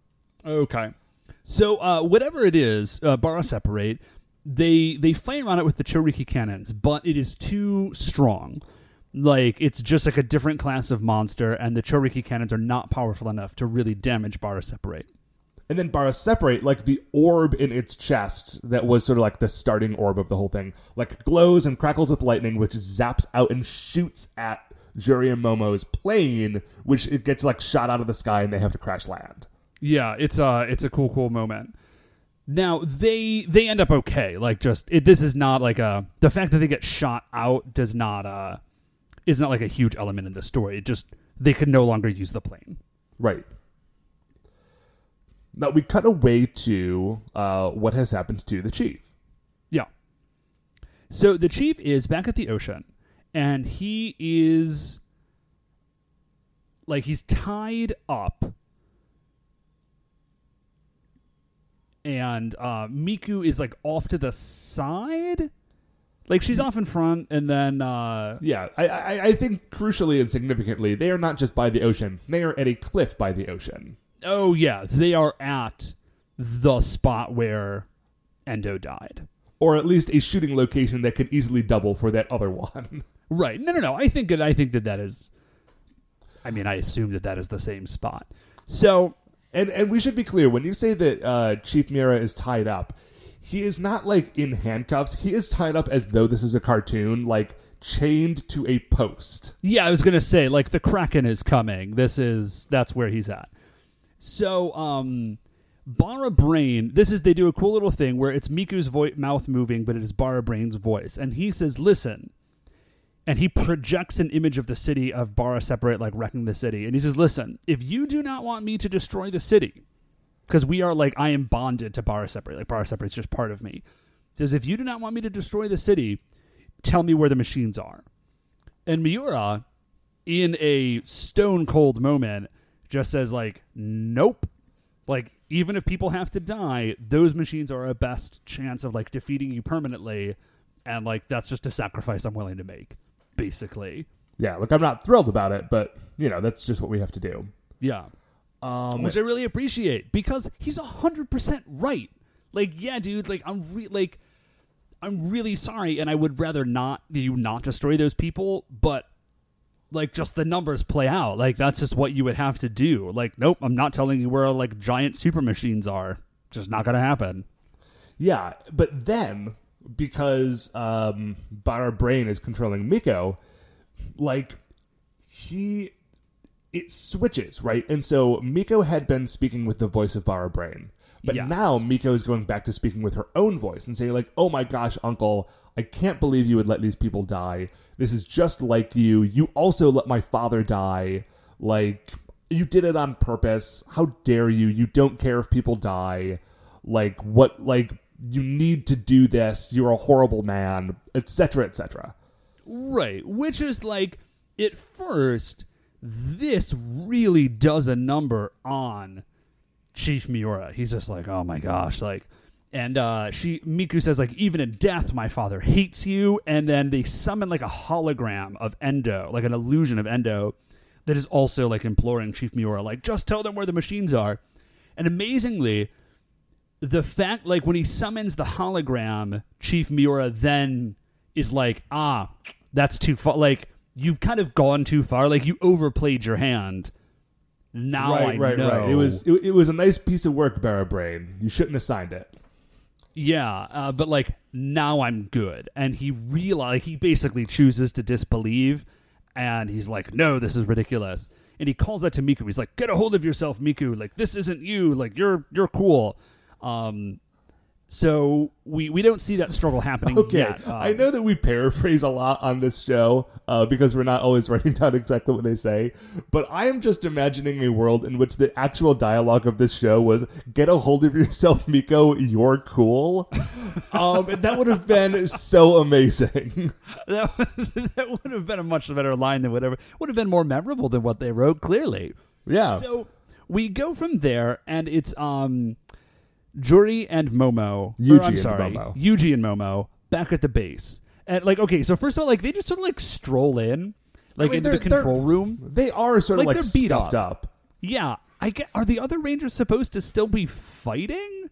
Okay. So uh, whatever it is, uh, separate. They they fight around it with the Chouriki cannons, but it is too strong. Like it's just like a different class of monster, and the Chouriki cannons are not powerful enough to really damage Bara separate. And then Bara separate, like the orb in its chest that was sort of like the starting orb of the whole thing, like glows and crackles with lightning, which zaps out and shoots at Juri and Momo's plane, which it gets like shot out of the sky and they have to crash land. Yeah, it's a it's a cool cool moment. Now they they end up okay. Like just it, this is not like a the fact that they get shot out does not uh is not like a huge element in the story. It just they can no longer use the plane. Right. Now we cut away to uh, what has happened to the chief. Yeah. So the chief is back at the ocean, and he is like he's tied up, and uh, Miku is like off to the side. Like she's off in front, and then uh, Yeah, I, I, I think crucially and significantly, they are not just by the ocean; they are at a cliff by the ocean. oh yeah, they are at the spot where Endo died. or at least a shooting location that can easily double for that other one. Right. No, no, no. I think that I think that that is. I mean, I assume that that is the same spot. So and and we should be clear when you say that uh, Chief Mira is tied up, he is not like in handcuffs. He is tied up as though this is a cartoon, like chained to a post. yeah, I was gonna say like the Kraken is coming. This is that's where he's at. So um, Bara Brain. This is they do a cool little thing where it's Miku's vo- mouth moving, but it is Bara Brain's voice, and he says, "Listen." And he projects an image of the city of Bara Separate, like wrecking the city. And he says, Listen, if you do not want me to destroy the city, because we are like I am bonded to Bara Separate. Like Bara Separate is just part of me. Says if you do not want me to destroy the city, tell me where the machines are. And Miura, in a stone cold moment, just says like, nope. Like even if people have to die, those machines are a best chance of like defeating you permanently, and like that's just a sacrifice I'm willing to make, basically. Yeah, look, I'm not thrilled about it, but you know that's just what we have to do. Yeah. Um, which I really appreciate because he's hundred percent right. Like, yeah, dude. Like, I'm re- like, I'm really sorry, and I would rather not you not destroy those people, but like, just the numbers play out. Like, that's just what you would have to do. Like, nope, I'm not telling you where like giant super machines are. Just not gonna happen. Yeah, but then because um Bara Brain is controlling Miko, like he it switches, right? And so Miko had been speaking with the voice of Bara Brain. But Yes. now Miko is going back to speaking with her own voice and saying, like, oh my gosh, uncle, I can't believe you would let these people die. This is just like you. You also let my father die. Like, you did it on purpose. How dare you? You don't care if people die. Like, what, like, you need to do this. You're a horrible man, etc., etc. Right. Which is like, at first, this really does a number on Chief Miura. He's just like, oh my gosh, like, and uh, she Miku says like, even in death, my father hates you. And then they summon like a hologram of Endo, like an illusion of Endo, that is also like imploring Chief Miura, like, just tell them where the machines are. And amazingly, the fact like when he summons the hologram, Chief Miura then is like, ah, that's too far. Like you've kind of gone too far. Like you overplayed your hand. Now right, I right, know. right. It was it, it was a nice piece of work, Bara Brain. You shouldn't have signed it. Yeah, uh, but like now I'm good, and he realize he basically chooses to disbelieve, and he's like, "No, this is ridiculous." And he calls out to Miku. He's like, "Get a hold of yourself, Miku. Like this isn't you. Like you're you're cool." Um, so we we don't see that struggle happening Okay, yet. Um, I know that we paraphrase a lot on this show uh, because we're not always writing down exactly what they say, but I am just imagining a world in which the actual dialogue of this show was "Get a hold of yourself, Miko. You're cool," um, and that would have been so amazing. that, that would have been a much better line than whatever. Would have been more memorable than what they wrote. Clearly. yeah, So we go from there, and it's um, Juri and Momo. or, I'm and sorry, Momo. Yuji and Momo back at the base, and like okay, so first of all, like they just sort of like stroll in, like mean, into the control room. they are sort of Like, like, they're beat up. up. Yeah, I get. Are the other Rangers supposed to still be fighting?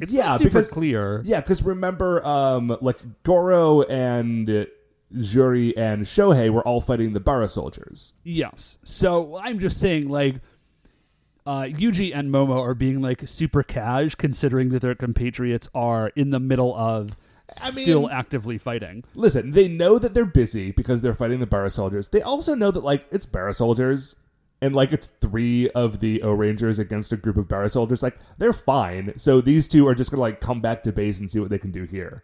It's Yeah, not super because- clear. Yeah, because remember, um, like Goro and Juri and Shohei were all fighting the Bara soldiers. Yes. So I'm just saying, like, uh, Yuji and Momo are being like super cash, considering that their compatriots are in the middle of I still mean- actively fighting. Listen, they know that they're busy because they're fighting the Bara soldiers. They also know that like it's Bara soldiers and like it's three of the Ohrangers against a group of Bara soldiers. Like they're fine. So these two are just gonna like come back to base and see what they can do here.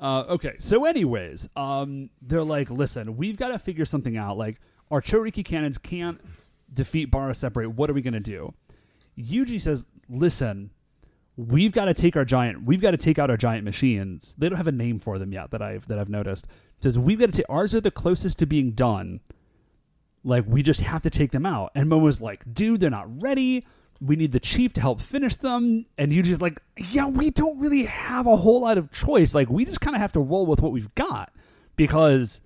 Uh, okay. So, anyways, um, they're like, listen, we've got to figure something out. Like, our Chouriki cannons can't defeat Bara Separate. What are we gonna do? Yuji says, listen. We've got to take our giant. We've got to take out our giant machines. They don't have a name for them yet that I've that I've noticed. Says we've got to take ours are the closest to being done. Like we just have to take them out. And Momo's like, dude, they're not ready. We need the chief to help finish them. And Yuji's like, yeah, we don't really have a whole lot of choice. Like we just kind of have to roll with what we've got because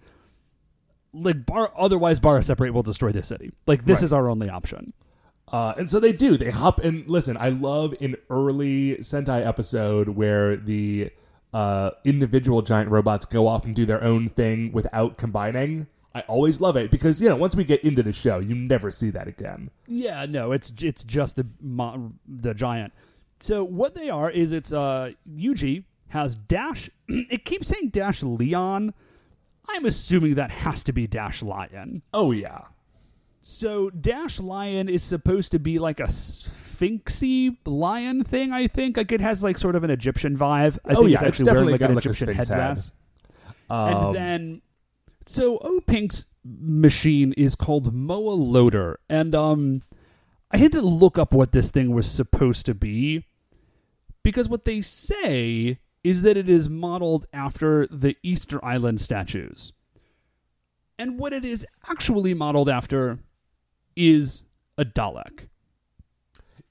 like bar otherwise Bara separate will destroy the city. Like this Right. is our only option. Uh, and so they do. They hop and listen. I love an early Sentai episode where the uh, individual giant robots go off and do their own thing without combining. I always love it because you know once we get into the show, you never see that again. Yeah, no, it's it's just the mo- the giant. So what they are is it's uh Yuji has Dash. it keeps saying Dash Leon. I'm assuming that has to be Dash Lion. Oh yeah, So Dash Lion is supposed to be like a sphinxy lion thing. I think like it has like sort of an Egyptian vibe. I Oh, think yeah, it's it's wearing definitely like an like, Egyptian sphinx head. headdress. Um, and then so O Pink's machine is called Moa Loader, and um, I had to look up what this thing was supposed to be because what they say is that it is modeled after the Easter Island statues, and what it is actually modeled after is a Dalek.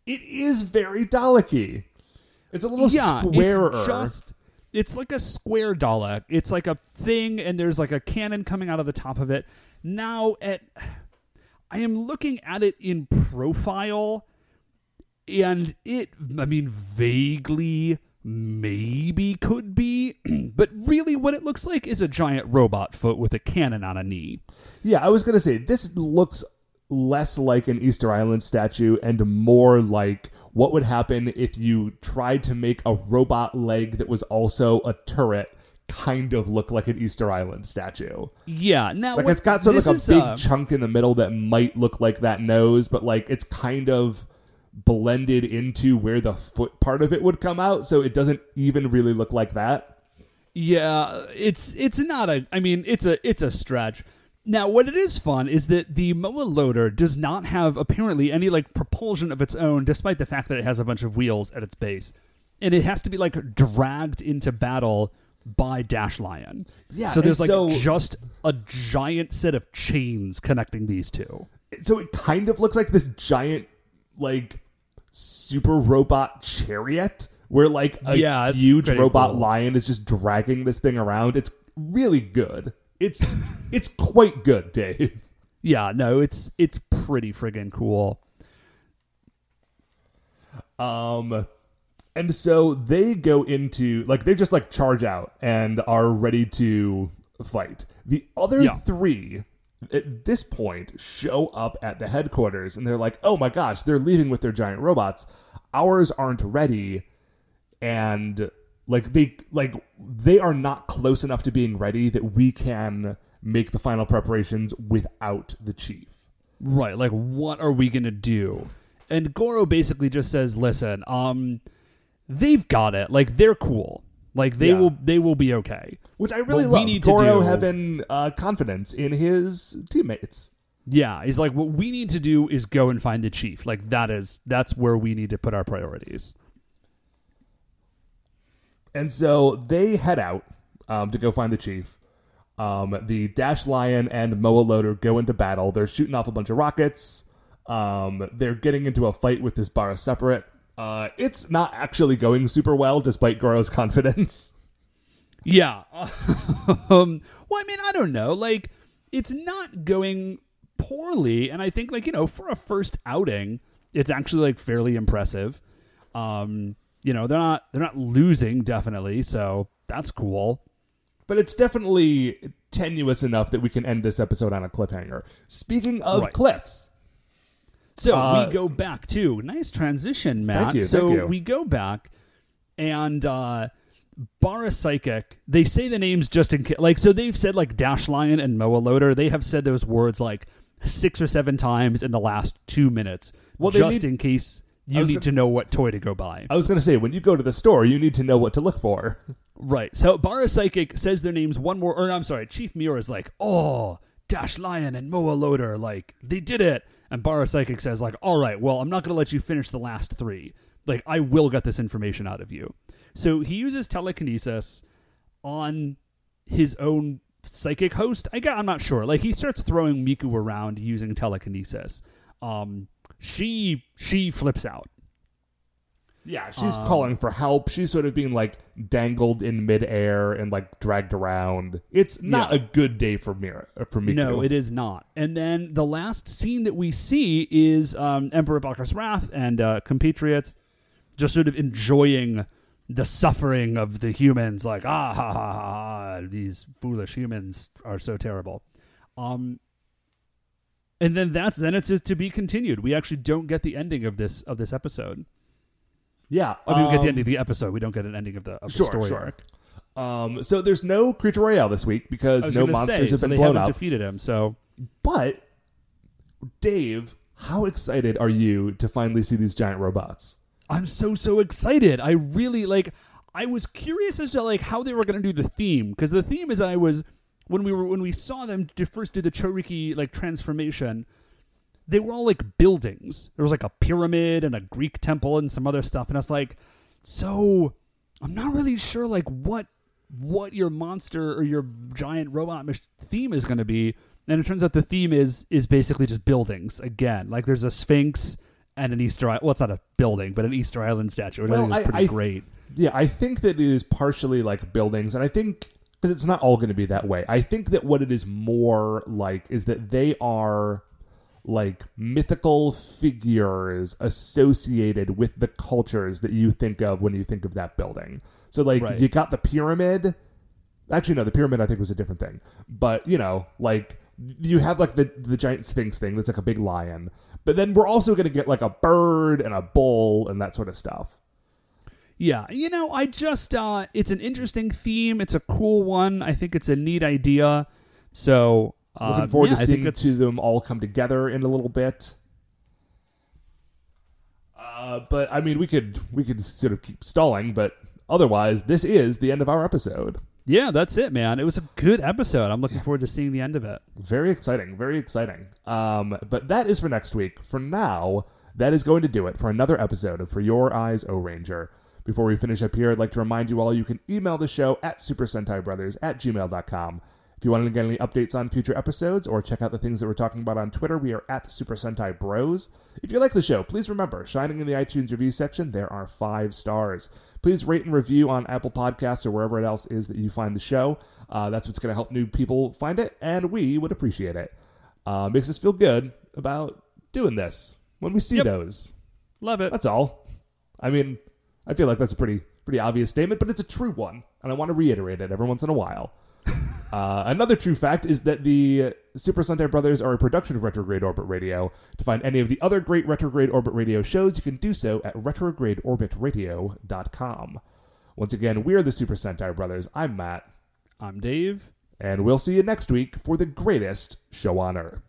it is very Dalek-y. It's a little yeah, squarer. It's just it's like a square Dalek. It's like a thing, and there's like a cannon coming out of the top of it. Now, at I am looking at it in profile, and it, I mean, vaguely maybe could be, but really what it looks like is a giant robot foot with a cannon on a knee. Yeah, I was gonna say this looks less like an Easter Island statue and more like what would happen if you tried to make a robot leg that was also a turret kind of look like an Easter Island statue. Yeah, now Like what- it's got sort of like a big uh, chunk in the middle that might look like that nose, but like it's kind of blended into where the foot part of it would come out, so it doesn't even really look like that. Yeah, it's it's not a. I mean, it's a it's a stretch. Now, what it is fun is that the Moa loader does not have apparently any like propulsion of its own, despite the fact that it has a bunch of wheels at its base, and it has to be like dragged into battle by Dash Lion. Yeah, so there's like so- just a giant set of chains connecting these two. So it kind of looks like this giant like super robot chariot where like a Yeah, huge robot cool. lion is just dragging this thing around. It's really good. It's it's quite good, Dave. Yeah, no, it's it's pretty friggin' cool. Um, and so they go into like they just like charge out and are ready to fight. The other Yeah. three at this point show up at the headquarters and they're like, "Oh my gosh, they're leaving with their giant robots. Ours aren't ready." And like they like they are not close enough to being ready that we can make the final preparations without the chief. Right, like what are we gonna do? And Goro basically just says, "Listen, um, they've got it. Like they're cool. Like they Yeah. will, they will be okay." Which I really What we love. need to Goro do- having uh, confidence in his teammates. Yeah, he's like, "What we need to do is go and find the chief. Like that is that's where we need to put our priorities." And so they head out um, to go find the chief. Um, the Dash Lion and Moa Loader go into battle. They're shooting off a bunch of rockets. Um, they're getting into a fight with this Bara Separate. Uh, it's not actually going super well, despite Goro's confidence. Yeah. um, well, I mean, I don't know. Like, it's not going poorly, and I think, like, you know, for a first outing, it's actually like fairly impressive. Um, you know, they're not they're not losing definitely, so that's cool. But it's definitely tenuous enough that we can end this episode on a cliffhanger. Speaking of Right. cliffs, So Uh, we go back to nice transition, Matt. Thank you, so thank you. we go back, and uh, Bara Psychic. They say the names just in case. Like, so they've said like Dash Lion and Moa Loader. They have said those words like six or seven times in the last two minutes, Well, just need- in case you need gonna- to know what toy to go buy. I was going to say, when you go to the store, you need to know what to look for. Right. So Bara Psychic says their names one more, or I'm sorry, Chief Miura is like, oh, Dash Lion and Moa Loader, like, they did it. And Bara Psychic says, like, all right, well, I'm not going to let you finish the last three. Like, I will get this information out of you. So he uses telekinesis on his own psychic host. I I'm not sure. Like, he starts throwing Miku around using telekinesis. Um, she she flips out. Yeah, she's Um, calling for help. She's sort of being like dangled in midair and like dragged around. It's not Yeah. a good day for Mira uh, for Miku. No, it is not. And then the last scene that we see is um, Emperor Bacchus Wrath and uh, compatriots just sort of enjoying the suffering of the humans. Like, ah, ha, ha, ha, ha, these foolish humans are so terrible. Um, and then that's then it's to be continued. We actually don't get the ending of this of this episode. Yeah, I mean, we get um, the ending of the episode. We don't get an ending of the, of the Sure, story sure. arc. Um, so there's no creature royale this week I because was no gonna monsters say, have so been they blown haven't up. defeated him. So but Dave, how excited are you to finally see these giant robots? I'm so so excited. I really like. I was curious as to like how they were going to do the theme because the theme is I was when we were when we saw them to first do the Chouriki like transformation. They were all like buildings. There was like a pyramid and a Greek temple and some other stuff, and I was like, so I'm not really sure like what what your monster or your giant robot theme is going to be. And it turns out the theme is is basically just buildings again. Like there's a Sphinx and an Easter Island. Well, it's not a building, but an Easter Island statue. Which I Well, think is pretty I- great. Yeah, I think that it is partially like buildings, and I think because it's not all going to be that way. I think that what it is more like is that they are like mythical figures associated with the cultures that you think of when you think of that building. So like Right. you got the pyramid. Actually, no, the pyramid I think was a different thing. But you know, like you have like the the giant sphinx thing that's like a big lion. But then we're also going to get like a bird and a bull and that sort of stuff. Yeah, you know, I just uh it's an interesting theme. It's a cool one. I think it's a neat idea. So Looking forward yeah, to seeing it's to them all come together in a little bit. Uh, but I mean, we could we could sort of keep stalling, but otherwise, this is the end of our episode. yeah, that's it, man. It was a good episode. I'm looking forward to seeing the end of it. Very exciting, very exciting. Um, but that is for next week. For now, that is going to do it for another episode of For Your Eyes, Ohranger. Before we finish up here, I'd like to remind you all you can email the show at Super Sentai Brothers at gmail.com. If you want to get any updates on future episodes or check out the things that we're talking about on Twitter, we are at Super Sentai Bros. If you like the show, please remember, shining in the iTunes review section, there are five stars. Please rate and review on Apple Podcasts or wherever it else is that you find the show. Uh, that's what's going to help new people find it, and we would appreciate it. Uh, makes us feel good about doing this when we see Yep. those. Love it. That's all. I mean, I feel like that's a pretty pretty obvious statement, but it's a true one, and I want to reiterate it every once in a while. uh, another true fact is that the Super Sentai Brothers are a production of Retrograde Orbit Radio. To find any of the other great Retrograde Orbit Radio shows, you can do so at retrogradeorbitradio.com. Once again, we're the Super Sentai Brothers. I'm Matt, I'm Dave. and we'll see you next week for the greatest show on Earth.